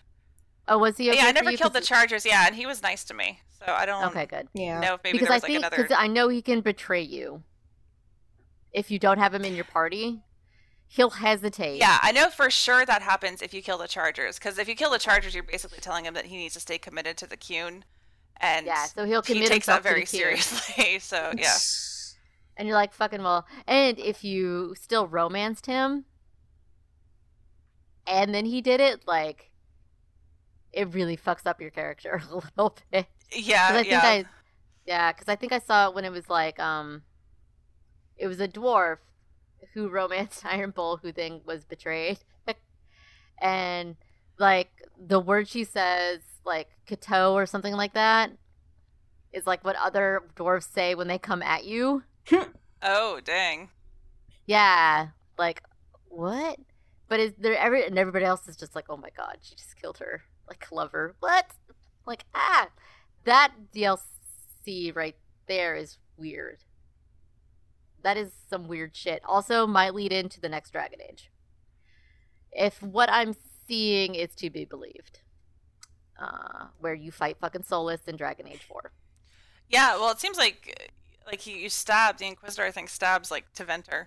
Oh, was he? Okay yeah, I for never you? killed the Chargers. Yeah, and he was nice to me. So I don't Okay, good. Yeah. know if maybe because there I was like think another. because I know he can betray you. If you don't have him in your party, he'll hesitate. Yeah, I know for sure that happens if you kill the Chargers. Because if you kill the Chargers, you're basically telling him that he needs to stay committed to the Qun, and Yeah, so he'll he commit takes that very to the queue. seriously. so yeah, And you're like, fucking well. And if you still romanced him and then he did it, like, it really fucks up your character a little bit. yeah, 'Cause I think yeah. I, yeah, because I think I saw it when it was like, um, it was a dwarf who romanced Iron Bull, who then was betrayed, and like the word she says, like "Katoh" or something like that, is like what other dwarves say when they come at you. Oh dang. Yeah, like what? But is there every and everybody else is just like, oh my god, she just killed her like lover. What? Like ah, that DLC right there is weird. That is some weird shit. Also, might lead into the next Dragon Age. If what I'm seeing is to be believed, uh, where you fight fucking Solas in Dragon Age Four. Yeah, well, it seems like like he you stabbed the Inquisitor. I think stabs like Tevinter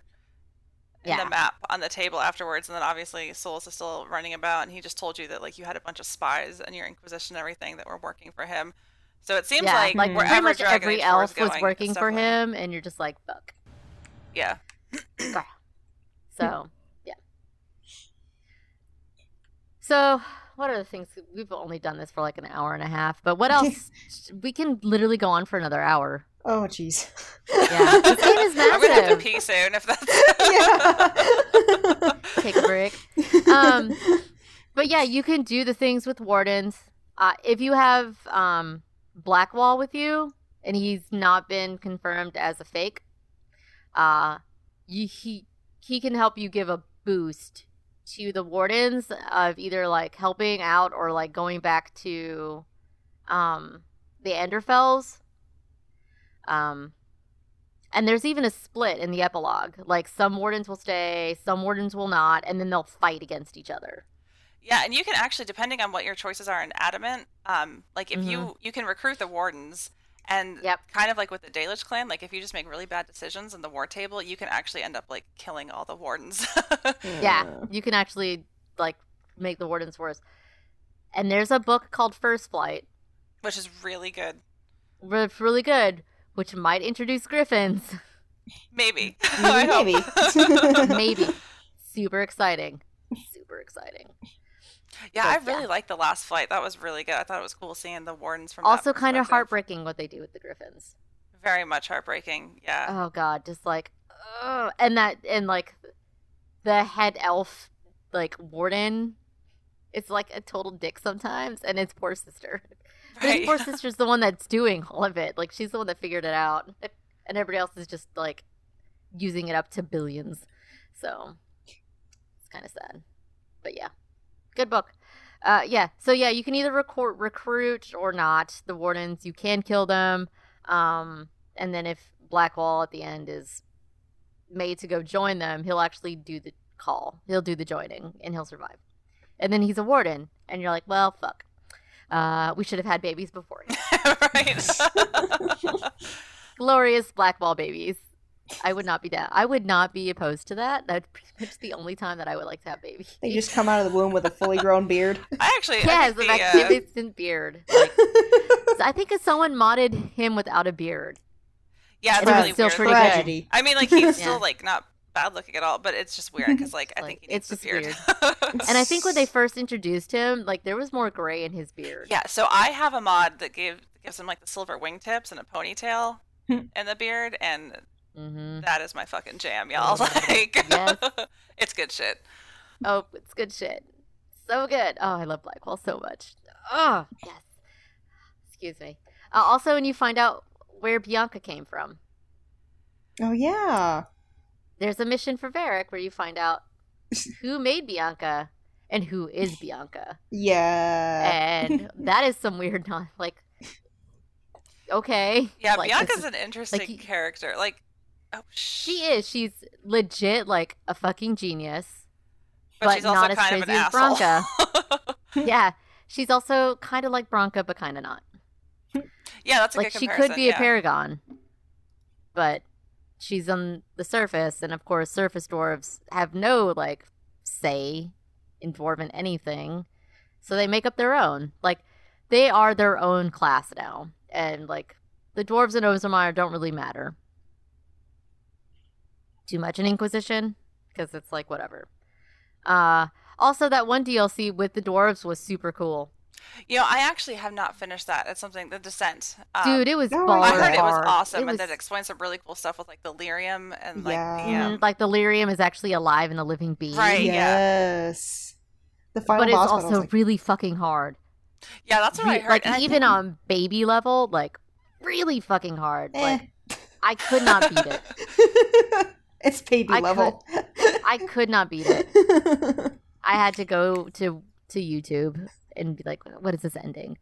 Yeah. the map on the table afterwards, and then obviously Solas is still running about, and he just told you that like you had a bunch of spies and your Inquisition and everything that were working for him. So it seems yeah, like, like wherever pretty much every Age 4 is elf was working for him, and you're just like, fuck. Yeah, So, yeah. So, what are the things? We've only done this for like an hour and a half, but what else? we can literally go on for another hour. Oh, jeez. Yeah, this game is I'm gonna have to pee soon if that's. yeah. Take a break. Um, but yeah, you can do the things with wardens. Uh, if you have um, Blackwall with you, and he's not been confirmed as a fake, uh, you, he he can help you give a boost to the wardens of either like helping out or like going back to um, the Anderfels. Um, and there's even a split in the epilogue. Like some wardens will stay, some wardens will not, and then they'll fight against each other. Yeah, and you can actually, depending on what your choices are in Adamant, um, like if you Mhm. you can recruit the wardens, and Yep. kind of like with the Dalish clan, like if you just make really bad decisions in the war table, you can actually end up like killing all the wardens. Yeah, you can actually like make the wardens worse. And there's a book called First Flight, which is really good. it's really good, which might introduce griffins. Maybe. I hope. Maybe. Maybe. Super exciting. Super exciting. yeah, But, I yeah. really liked the last flight. That was really good. I thought it was cool seeing the wardens from. that Also, kind of heartbreaking what they do with the griffins. Very much heartbreaking. Yeah. Oh god, just like, ugh. and that and like, the head elf, like warden, it's like a total dick sometimes, and his poor sister. But His poor sister's the one that's doing all of it. Like she's the one that figured it out, and everybody else is just like using it up to billions. So it's kind of sad, but yeah, good book. Uh, yeah, so yeah, you can either record, recruit or not the wardens. You can kill them, um, and then if Blackwall at the end is made to go join them, he'll actually do the call. He'll do the joining, and he'll survive. And then he's a warden, and you're like, well, fuck. Uh, we should have had babies before. right. Glorious Blackwall babies. I would not be down. I would not be opposed to that. That's pretty much the only time that I would like to have babies. They just come out of the womb with a fully grown beard. I actually. Yeah, I it's think a the, uh, beard. Like, I think if someone modded him without a beard, yeah, it's it was really still weird. pretty good. I mean, like he's Yeah. still like not bad looking at all, but it's just weird because like I Like, think he it's needs the just beard. and I think when they first introduced him, like there was more gray in his beard. yeah, so I have a mod that gave gives him like the silver wingtips and a ponytail and the beard, and hmm that is my fucking jam, y'all. Like, Yes. it's good shit. Oh, it's good shit. So good. Oh, I love Blackwall so much. Oh, yes. Excuse me. Uh, also, when you find out where Bianca came from, Oh yeah. There's a mission for Varric where you find out who made Bianca and who is Bianca. Yeah. And that is some weird, non- like, okay. Yeah, Like, Bianca's is- an interesting you- character. Like, oh, she is. She's legit like a fucking genius. but, but she's also not as kind of an crazy as asshole. yeah. She's also kind of like Branka, but kind of not. yeah, that's a like good she could be a paragon, but she's on the surface, and of course, surface dwarves have no like say in dwarven anything, so they make up their own. Like they are their own class now, and like the dwarves in Orzammar don't really matter. Too much in Inquisition? Because it's like whatever. Uh, also, that one DLC with the dwarves was super cool, You know, I actually have not finished that. It's something, The Descent. Um, dude. It was Oh, I heard it was awesome, It and that was- explains some really cool stuff with like the lyrium and like Yeah. the um, Mhm, like the lyrium is actually alive and a living being. Right. yeah. Yes. The final But it's boss battle also like, really fucking hard. yeah, that's what I heard. like and even think- on baby level, like really fucking hard. eh. Like I could not beat it. it's baby I level. I could not beat it. I had to go to to YouTube and be like, "What is this ending?"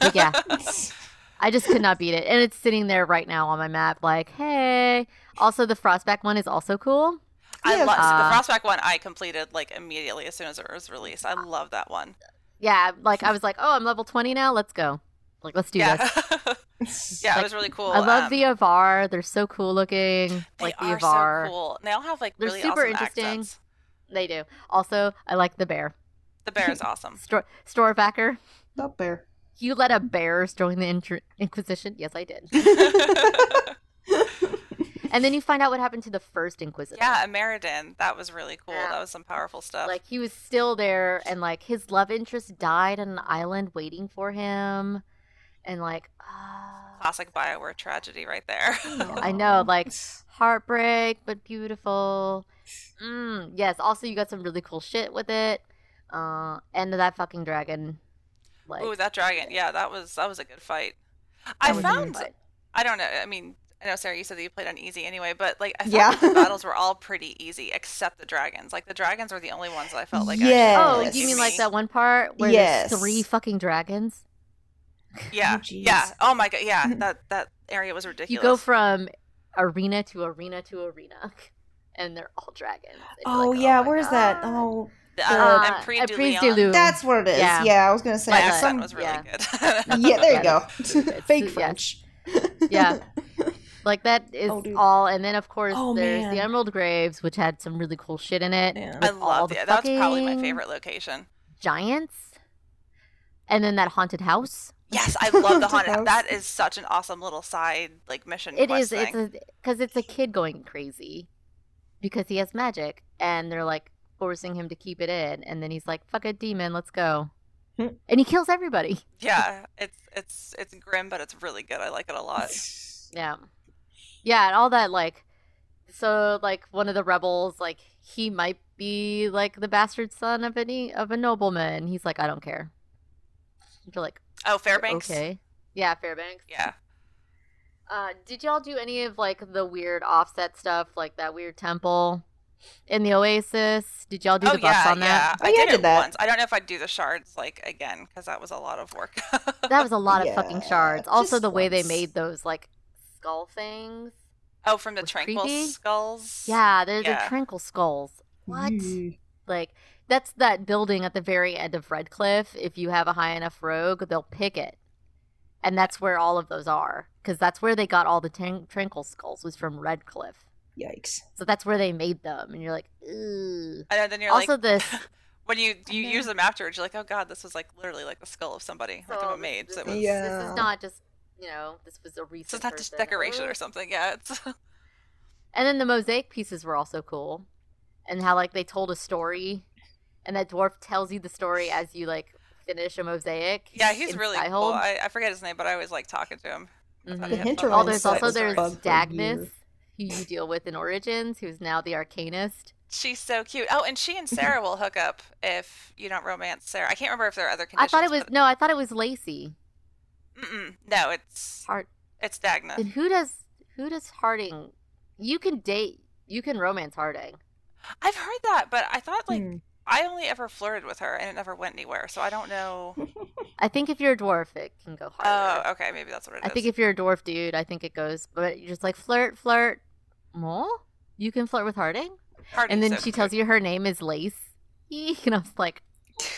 But yeah, I just could not beat it, and it's sitting there right now on my map. Like, hey. Also, the Frostback one is also cool. I Yeah. love Uh, the Frostback one. I completed like immediately as soon as it was released. I love that one. Yeah, like I was like, "Oh, I'm level 20 now. Let's go." Like, let's do yeah, this. yeah, Like, it was really cool. I love Um, the Avar. They're so cool looking. They Like the are Avar. so cool. They all have like They're really super awesome interesting. accents. They do. Also, I like the bear. The bear is awesome. Store Storvacker. Not bear. You let a bear join the Inter- Inquisition? Yes, I did. and then you find out what happened to the first Inquisitor. yeah, Ameridan. That was really cool. Yeah. That was some powerful stuff. Like he was still there, and like his love interest died on an island waiting for him, and like, ah, Classic Bioware tragedy right there. I know, like heartbreak, but beautiful. Mm, yes. Also, you got some really cool shit with it. Uh, and that fucking dragon. Like, Ooh, that dragon. Yeah, that was that was a good fight. I was a good found fight. I don't know. I mean, I know Sarah, you said that you played on easy anyway, but like I thought Yeah. that the battles were all pretty easy except the dragons. Like the dragons were the only ones that I felt like Yes. Oh, you mean like that one part where Yes. there's three fucking dragons? Yeah, Oh, yeah. Oh my god, yeah. That that area was ridiculous. You go from arena to arena to arena, and they're all dragons. and Oh like, yeah, my where's that? Oh, uh, and Pre Emprise de de Leon. Lou. that's what it is. Yeah. Yeah, I was gonna say My But- accent some. was really yeah. good. Yeah, there you go. Fake. French. Yeah. Like that is Oh, all, and then of course Oh, there's man. the Emerald Graves, which had some really cool shit in it. Yeah. I with love the it. That's probably my favorite location. Giants, and then that haunted house. Yes, I love the Haunted haunted. house. That is such an awesome little side like mission. It quest is. It's thing. because it's a kid going crazy because he has magic, and they're like forcing him to keep it in, and then he's like, "Fuck a demon, let's go," Hmm. and he kills everybody. Yeah, it's it's it's grim, but it's really good. I like it a lot. Yeah. Yeah, and all that like so like one of the rebels, like he might be like the bastard son of any of a nobleman. He's like, I don't care. You're like, Oh, Fairbanks. okay. Yeah, Fairbanks. Yeah. Uh did y'all do any of like the weird offset stuff, like that weird temple in the Oasis? Did y'all do oh the buffs yeah, on yeah. that? Oh, I yeah, I did, did it that. once. I don't know if I'd do the shards like again because that was a lot of work. That was a lot of fucking shards. Also just the way they made those like skull things. oh, from the tranquil creepy? skulls. Yeah, they're Yeah. the tranquil skulls. What? Ooh. Like that's that building at the very end of Redcliffe. If you have a high enough rogue, they'll pick it, and that's where all of those are because that's where they got all the tan- tranquil skulls was from Redcliffe. Yikes. So that's where they made them, and you're like, Ugh. And then you're Also, like, this when you you know. use them afterwards, you're like, oh god, this was like literally like the skull of somebody, like of so a maid. This, So it was, Yeah. this is not just you know this was a so recent. it's not just decoration or Ugh. something. Yeah, it's And then the mosaic pieces were also cool, and how like they told a story, and that dwarf tells you the story as you like finish a mosaic. yeah, he's in really cool. I, I forget his name, but I always like talking to him. I Mhm. The he had fun. hinterland Oh, there's also there's fun Dagnus, year. Who you deal with in Origins, who's now the Arcanist. She's so cute. Oh, and she and Sera will hook up if you don't romance Sera. I can't remember if there are other conditions. I thought it was no, I thought it was Lacey. Mm-mm. No, it's Hart. it's Dagna. And who does who does Harding? You can date, you can romance Harding. I've heard that, but I thought like Hmm. I only ever flirted with her and it never went anywhere. So I don't know. I think if you're a dwarf, it can go harder. Oh, okay, maybe that's what it is. I think if you're a dwarf dude, I think it goes. But you're just like flirt, flirt. More? You can flirt with Harding, and then she tells you her name is Lace. And I was like,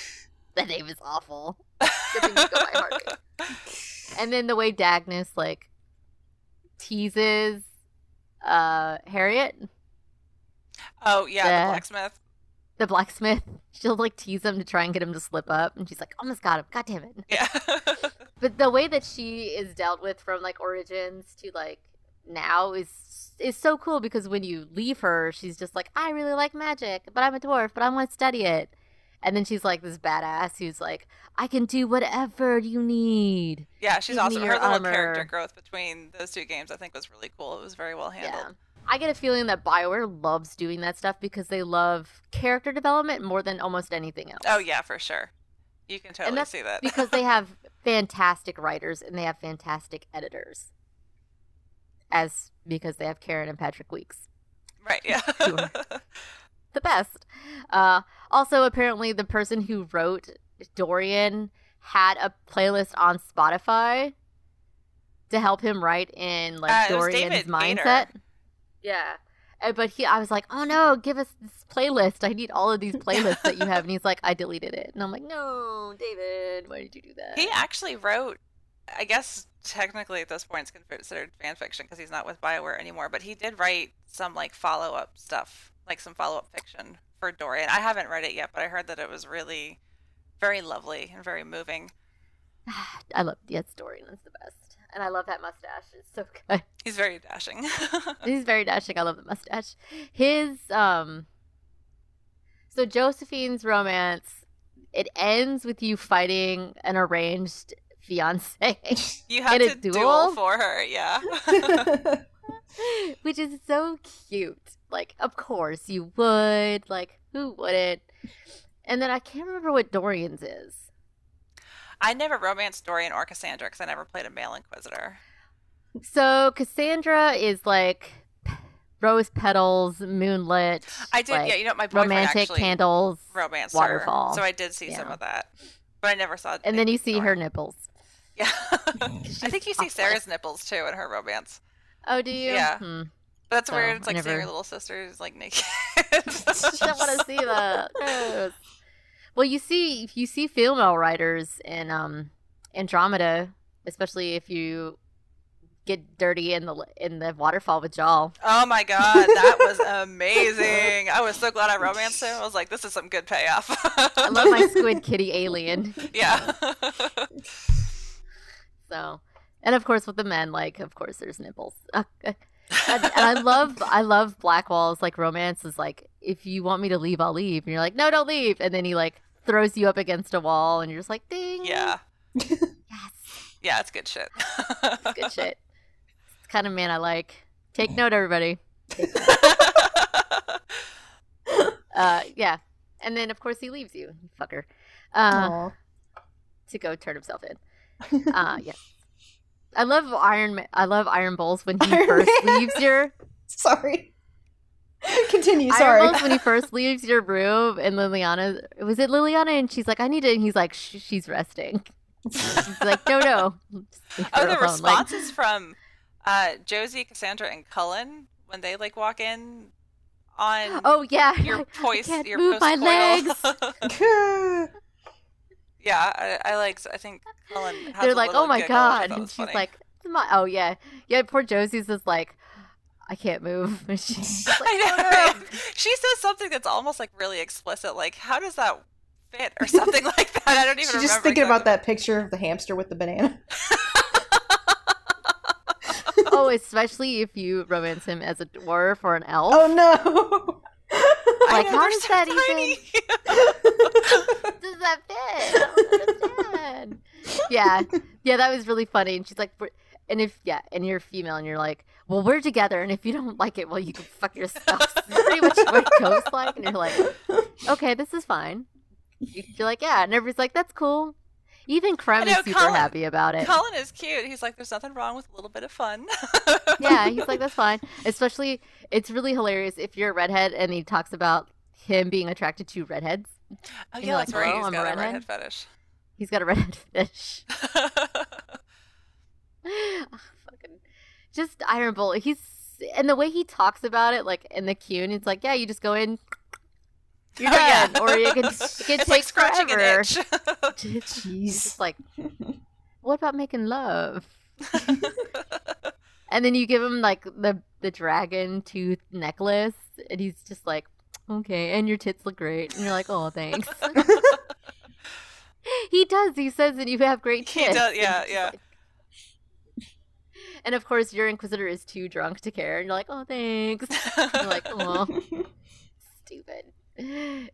that name is awful. Good thing you go by Harding. And then the way Dagna's like teases uh Harritt, Oh yeah, Yeah. the blacksmith. the blacksmith, she'll like tease him to try and get him to slip up, and she's like, almost got him. God damn it. Yeah. But the way that she is dealt with from like origins to like now is is so cool because when you leave her, she's just like, I really like magic, but I'm a dwarf, but I want to study it. And then she's like this badass who's like, I can do whatever you need. yeah, she's Give awesome. Her little character growth between those two games, I think, was really cool. It was very well handled. Yeah. I get a feeling that Bioware loves doing that stuff because they love character development more than almost anything else. Oh yeah, for sure. You can totally see that. because they have fantastic writers and they have fantastic editors. As because they have Karin and Patrick Weekes. right. Yeah. The best. Uh, also, apparently, the person who wrote Dorian had a playlist on Spotify to help him write in like Uh, Dorian's mindset. Yeah. Uh, But he, I was like, oh no, give us this playlist. I need all of these playlists that you have. And he's like, I deleted it. And I'm like, no, David, why did you do that? he actually wrote. I guess technically at this point it's considered fan fiction because he's not with Bioware anymore. But he did write some like follow up stuff, like some follow up fiction for Dorian. I haven't read it yet, but I heard that it was really very lovely and very moving. I love yes, Dorian is the best, and I love that mustache. It's so good. He's very dashing. He's very dashing. I love the mustache. His um. So Josephine's romance, it ends with you fighting an arranged fiance, you had to duel? duel? for her, yeah. which is so cute. Like, of course you would. Like, who wouldn't? And then I can't remember what Dorian's is. I never romanced Dorian or Cassandra because I never played a male Inquisitor. So Cassandra is like rose petals, moonlit. I did, like, yeah. You know, my boyfriend romantic candles, romanced waterfall. her, so I did see some of that, but I never saw. and then you see her nipples. Yeah, I think you see topless. Sera's nipples too in her romance. Oh, do you? Yeah. Hmm. But that's So, weird. It's I like seeing never- your little sisters like naked. I don't want to see that. Gross. Well, you see, you see female writers in um Andromeda, especially if you get dirty in the in the waterfall with Jaal. Oh my god, that was amazing! I was so glad I romanced him. I was like, this is some good payoff. I love my squid kitty alien. yeah. So, and of course with the men, like of course there's nipples. And, and I love I love Blackwall's like romance is like if you want me to leave, I'll leave, and you're like no, don't leave, and then he like throws you up against a wall, and you're just like ding, yeah. yes, Yeah, it's good shit. it's good shit. It's the kind of man I like. Take note, everybody. Uh, yeah, and then of course he leaves you, you fucker, uh, Aw. to go turn himself in. Uh, yes. I love Iron. Ma- I love Iron Bull's when he Iron first Man. leaves your Sorry. Continue. Iron Sorry. Bull's when he first leaves your room, and Leliana was it Leliana, and she's like, "I need it," and he's like, "She's resting." She's like, "No, no." Oh, the alone." Like, responses from uh, Josie, Cassandra, and Cullen when they like walk in on oh yeah, your poist, can't your move my postcoital- yeah, I, I like. I think Cullen. Has They're a like, "Oh my giggle, which I god," and she's funny. like, "My- "Oh yeah, yeah." Poor Josie's just like, "I can't move." And she's like, I know. "Oh, no." She says something that's almost like really explicit, like how does that fit or something like that. I don't even She's remember. just thinking about that picture of the hamster with the banana. oh, especially if you romance him as a dwarf or an elf. Oh no! Like, how does so that tiny. does that fit? Yeah, yeah, that was really funny. And she's like, and if yeah, and you're female, and you're like, well, we're together, and if you don't like it, well, you can fuck yourself. Pretty much what Ghost like, and you're like, okay, this is fine. You're like, yeah, and everybody's like, that's cool. Even Krem know, is super Cullen- happy about it. Cullen is cute. He's like, there's nothing wrong with a little bit of fun. yeah, he's like, that's fine. Especially, it's really hilarious if you're a redhead and he talks about him being attracted to redheads. Oh yeah, like, that's right. He's I'm a got a redhead?" redhead fetish. He's got a redhead fetish. Ah, fucking just Iron Bull. He's and the way he talks about it, like in the queue, and it's like, yeah, you just go in, you're Oh, yeah. done, or you can it can it's take like scratching forever. an itch. It's like, what about making love? and then you give him like the the dragon tooth necklace, and he's just like, okay, and your tits look great, and you're like, oh, thanks. he does. He says that you have great He tits. does, yeah, yeah. like- and of course, your inquisitor is too drunk to care, and you're like, oh, thanks. you're like, oh, stupid.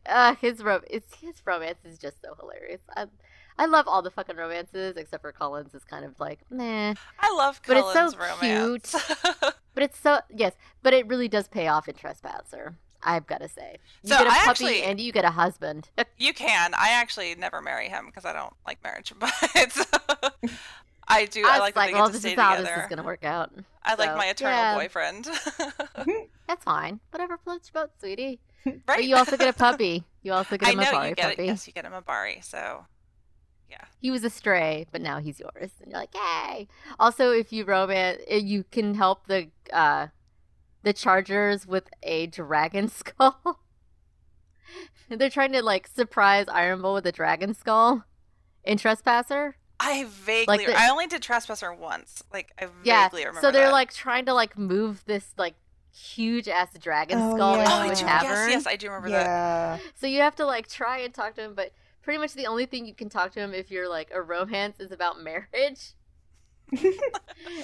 Uh, his rom- it's, his romance is just so hilarious. I, I love all the fucking romances except for Cullen's is kind of like, nah. I love But it's so Cullen's romance. But it's so yes, but it really does pay off in Trespasser. I've got to say, you So get a I puppy actually- and you get a husband. you can. I actually never marry him because I don't like marriage, but I do. I, was like that they well, get to this stay is how together. this is gonna work out. I like my eternal yeah, boyfriend. That's fine. Whatever floats your boat, sweetie. right? But you also get a puppy. You also get I a Mabari you get puppy. it. Yes, you get him a Bari. So yeah. He was a stray, but now he's yours, and you're like, yay! Also, if you romance, eh, you can help the uh, the Chargers with a dragon skull. They're trying to like surprise Iron Bull with a dragon skull in Trespasser. I vaguely. the- I only did Trespasser once. Like I Yeah, vaguely remember. so they're that. like trying to like move this like huge ass dragon Oh, skull yeah. Oh, into a I do, tavern. yes, yes, I do remember that. So you have to like try and talk to him, but pretty much the only thing you can talk to him if you're like a romance is about marriage.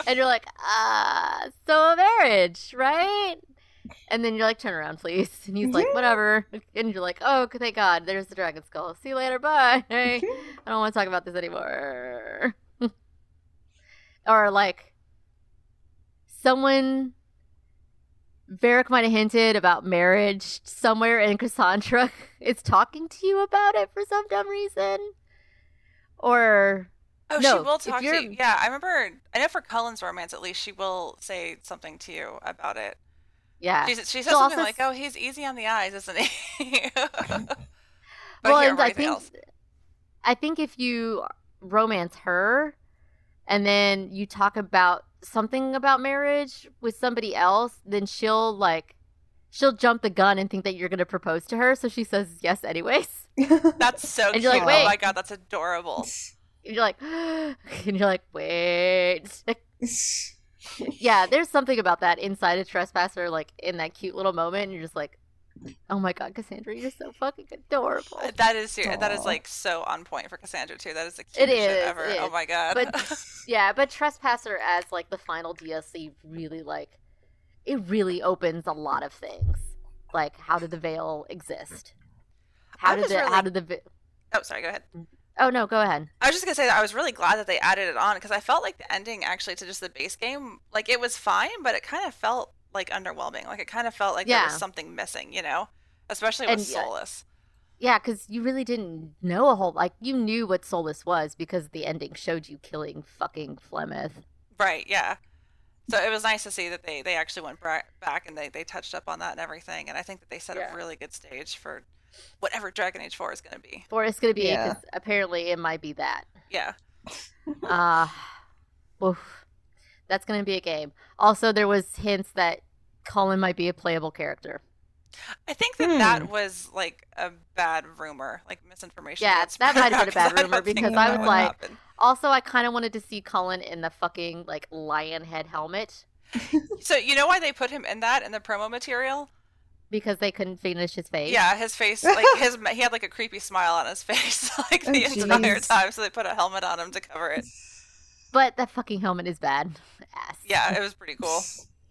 and you're like, ah, so a marriage, right? And then you're like, turn around, please. And he's like, whatever. And you're like, oh, thank God, there's the dragon skull. See you later, bye. I don't want to talk about this anymore. or like, someone Varric might have hinted about marriage somewhere, and Cassandra is talking to you about it for some dumb reason. Or Oh, No, she will talk to you're- Yeah, I remember. I know for Cullen's romance, at least, she will say something to you about it. yeah, She, she says She'll something like, s- "Oh, he's easy on the eyes, isn't he?" well, and I think else. I think if you romance her, and then you talk about something about marriage with somebody else, then she'll like she'll jump the gun and think that you're going to propose to her, so she says yes anyways. That's so And cute. you're like, oh "Wait." my god, that's adorable. And you're like, and you're like, wait. yeah, there's something about that inside a trespasser, like in that cute little moment, and you're just like, oh my god, Cassandra, you're so fucking adorable. Uh, that is ser- that is like so on point for Cassandra too. That is the It cutest shit ever. it Oh my god. But yeah, but trespasser as like the final DLC really like it really opens a lot of things. Like how did the veil exist? How I did was the how did the ve- oh, sorry. Go ahead. Oh no, go ahead. I was just gonna say that I was really glad that they added it on because I felt like the ending actually to just the base game, like it was fine, but it kind of felt like underwhelming. Like it kind of felt like there was something missing, you know, especially with And, yeah, Solas. Yeah, because you really didn't know a whole like you knew what Solas was because the ending showed you killing fucking Flemeth. Right. Yeah. So it was nice to see that they they actually went back and they they touched up on that and everything, and I think that they set Yeah. a really good stage for whatever Dragon Age Four is gonna be. Four is gonna be Yeah. apparently it might be that. Yeah. Uh oof. That's gonna be a game. Also, there was hints that Cullen might be a playable character. I think that Hmm. that was like a bad rumor, like misinformation. Yeah, got that might have been a bad rumor think because I was like- happen. Also, I kind of wanted to see Cullen in the fucking like lion head helmet So you know why they put him in that in the promo material? because they couldn't finish his face. Yeah, his face, like his, he had like a creepy smile on his face, like the Oh, entire time. So they put a helmet on him to cover it. But that fucking helmet is bad. Ass. Yeah, it was pretty cool.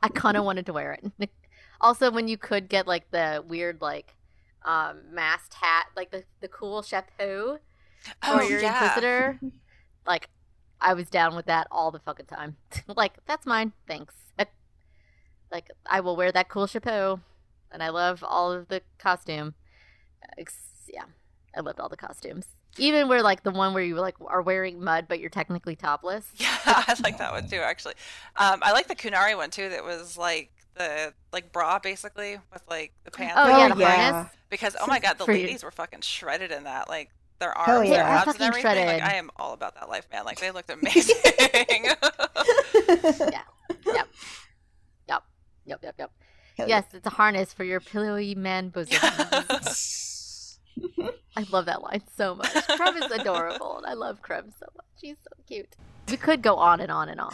I kind of wanted to wear it. Also, when you could get like the weird like um masked hat, like the the cool chapeau for Oh your yeah, inquisitor, like I was down with that all the fucking time. like that's mine, thanks. like I will wear that cool chapeau, and I love all of the costume. Yeah, I loved all the costumes. Even where like the one where you like are wearing mud but you're technically topless. yeah, I like that one too. Actually, um, I like the Qunari one too. That was like the like bra basically with like the pants. Oh, Oh, yeah, the yeah. harness. because oh my god, the For you. ladies were fucking shredded in that. Like their Hell arms, yeah. their They're abs, and everything. shredded. Like I am all about that life, man. Like they looked amazing. yeah. Yep. Yep. Yep. Yep. Yep. Hell Yes, it's a harness for your pillowy man bosom. I love that line so much. Krem is adorable, and I love Krem so much. She's so cute. We could go on and on and on,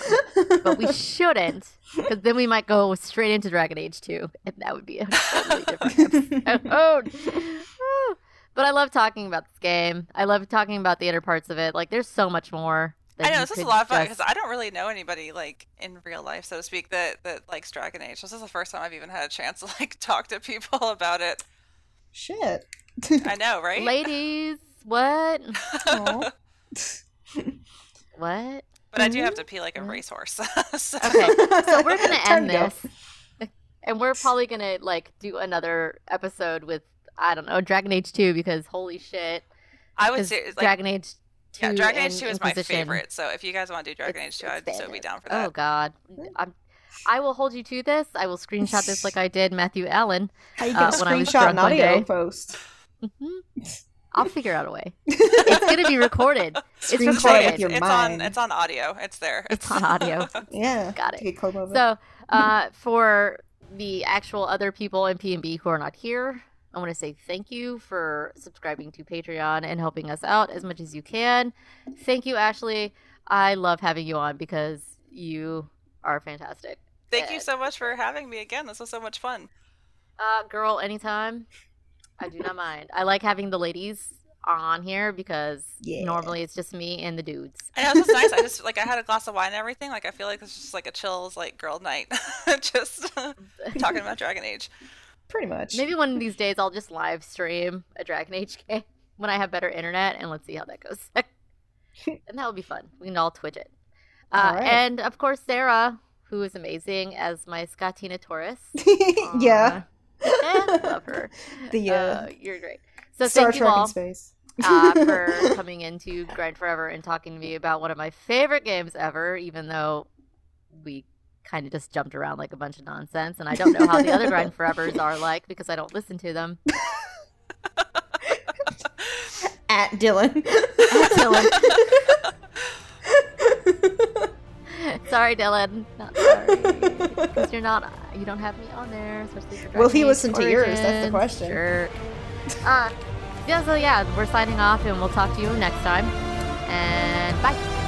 but we shouldn't, because then we might go straight into Dragon Age 2, and that would be a totally different episode. but I love talking about this game. I love talking about the inner parts of it. Like, there's so much more. I know this is a lot of fun because I don't really know anybody like in real life, so to speak, that that likes Dragon Age. This is the first time I've even had a chance to like talk to people about it. Shit. I know, right? Ladies, what? What? But I do have to pee like a racehorse. so. Okay, so we're gonna end to go. this, and we're probably gonna like do another episode with I don't know Dragon Age Two because holy shit, I would 'cause say like Dragon Age Two. yeah, Dragon Age Two is my favorite. So if you guys want to do Dragon it's- Age Two, I'd so be down for oh, that. Oh. God, I'm. I will hold you to this. I will screenshot this like I did Matthew Allen. How you Uh, gonna when I was screenshot drunk an one audio day. post? Mhm. I'll figure out a way. It's gonna be recorded. It's recorded. with it's, your it's mind. on it's on audio. It's there. It's on audio. Yeah. Got it. Take a clip of it. So, uh, for the actual other people in P&B who are not here, I want to say thank you for subscribing to Patreon and helping us out as much as you can. Thank you, Ashley. I love having you on because you are fantastic. Thank you so much for having me again. This was so much fun. Uh, girl, anytime. I do not mind. I like having the ladies on here because Yeah. normally it's just me and the dudes. I know it's just nice. I just like I had a glass of wine and everything. Like I feel like it's just like a chills like girl night, just talking about Dragon Age. Pretty much. Maybe one of these days I'll just live stream a Dragon Age game when I have better internet, and let's see how that goes. and that would be fun. We can all Twitch it. Uh, right. And of course, Sarah, who is amazing as my Scotina Taurus. yeah. Aw. Eh, love her. The uh, Uh, you're great. So Star thank you Trek all space. uh, for coming into Grind Forever and talking to me about one of my favorite games ever, even though we kind of just jumped around like a bunch of nonsense. And I don't know how the other Grind Forevers are like because I don't listen to them. At Dylan. At Dylan. sorry, Dylan. Not sorry. Because you're not, you don't have me on there. Especially for Will he listen to yours? That's the question. Sure. Uh, yeah, so yeah, we're signing off and we'll talk to you next time. And bye.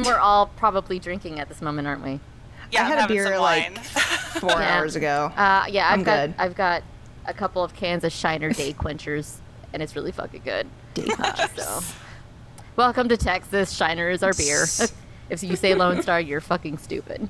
And we're all probably drinking at this moment, aren't we? Yeah, I I'm had a beer, some like, wine. Four Yeah. hours ago. Uh, yeah, I've I'm got good. I've got a couple of cans of Shiner Day Quenchers, and it's really fucking good. Day Uh, so, welcome to Texas. Shiner is our beer. if you say Lone Star, you're fucking stupid.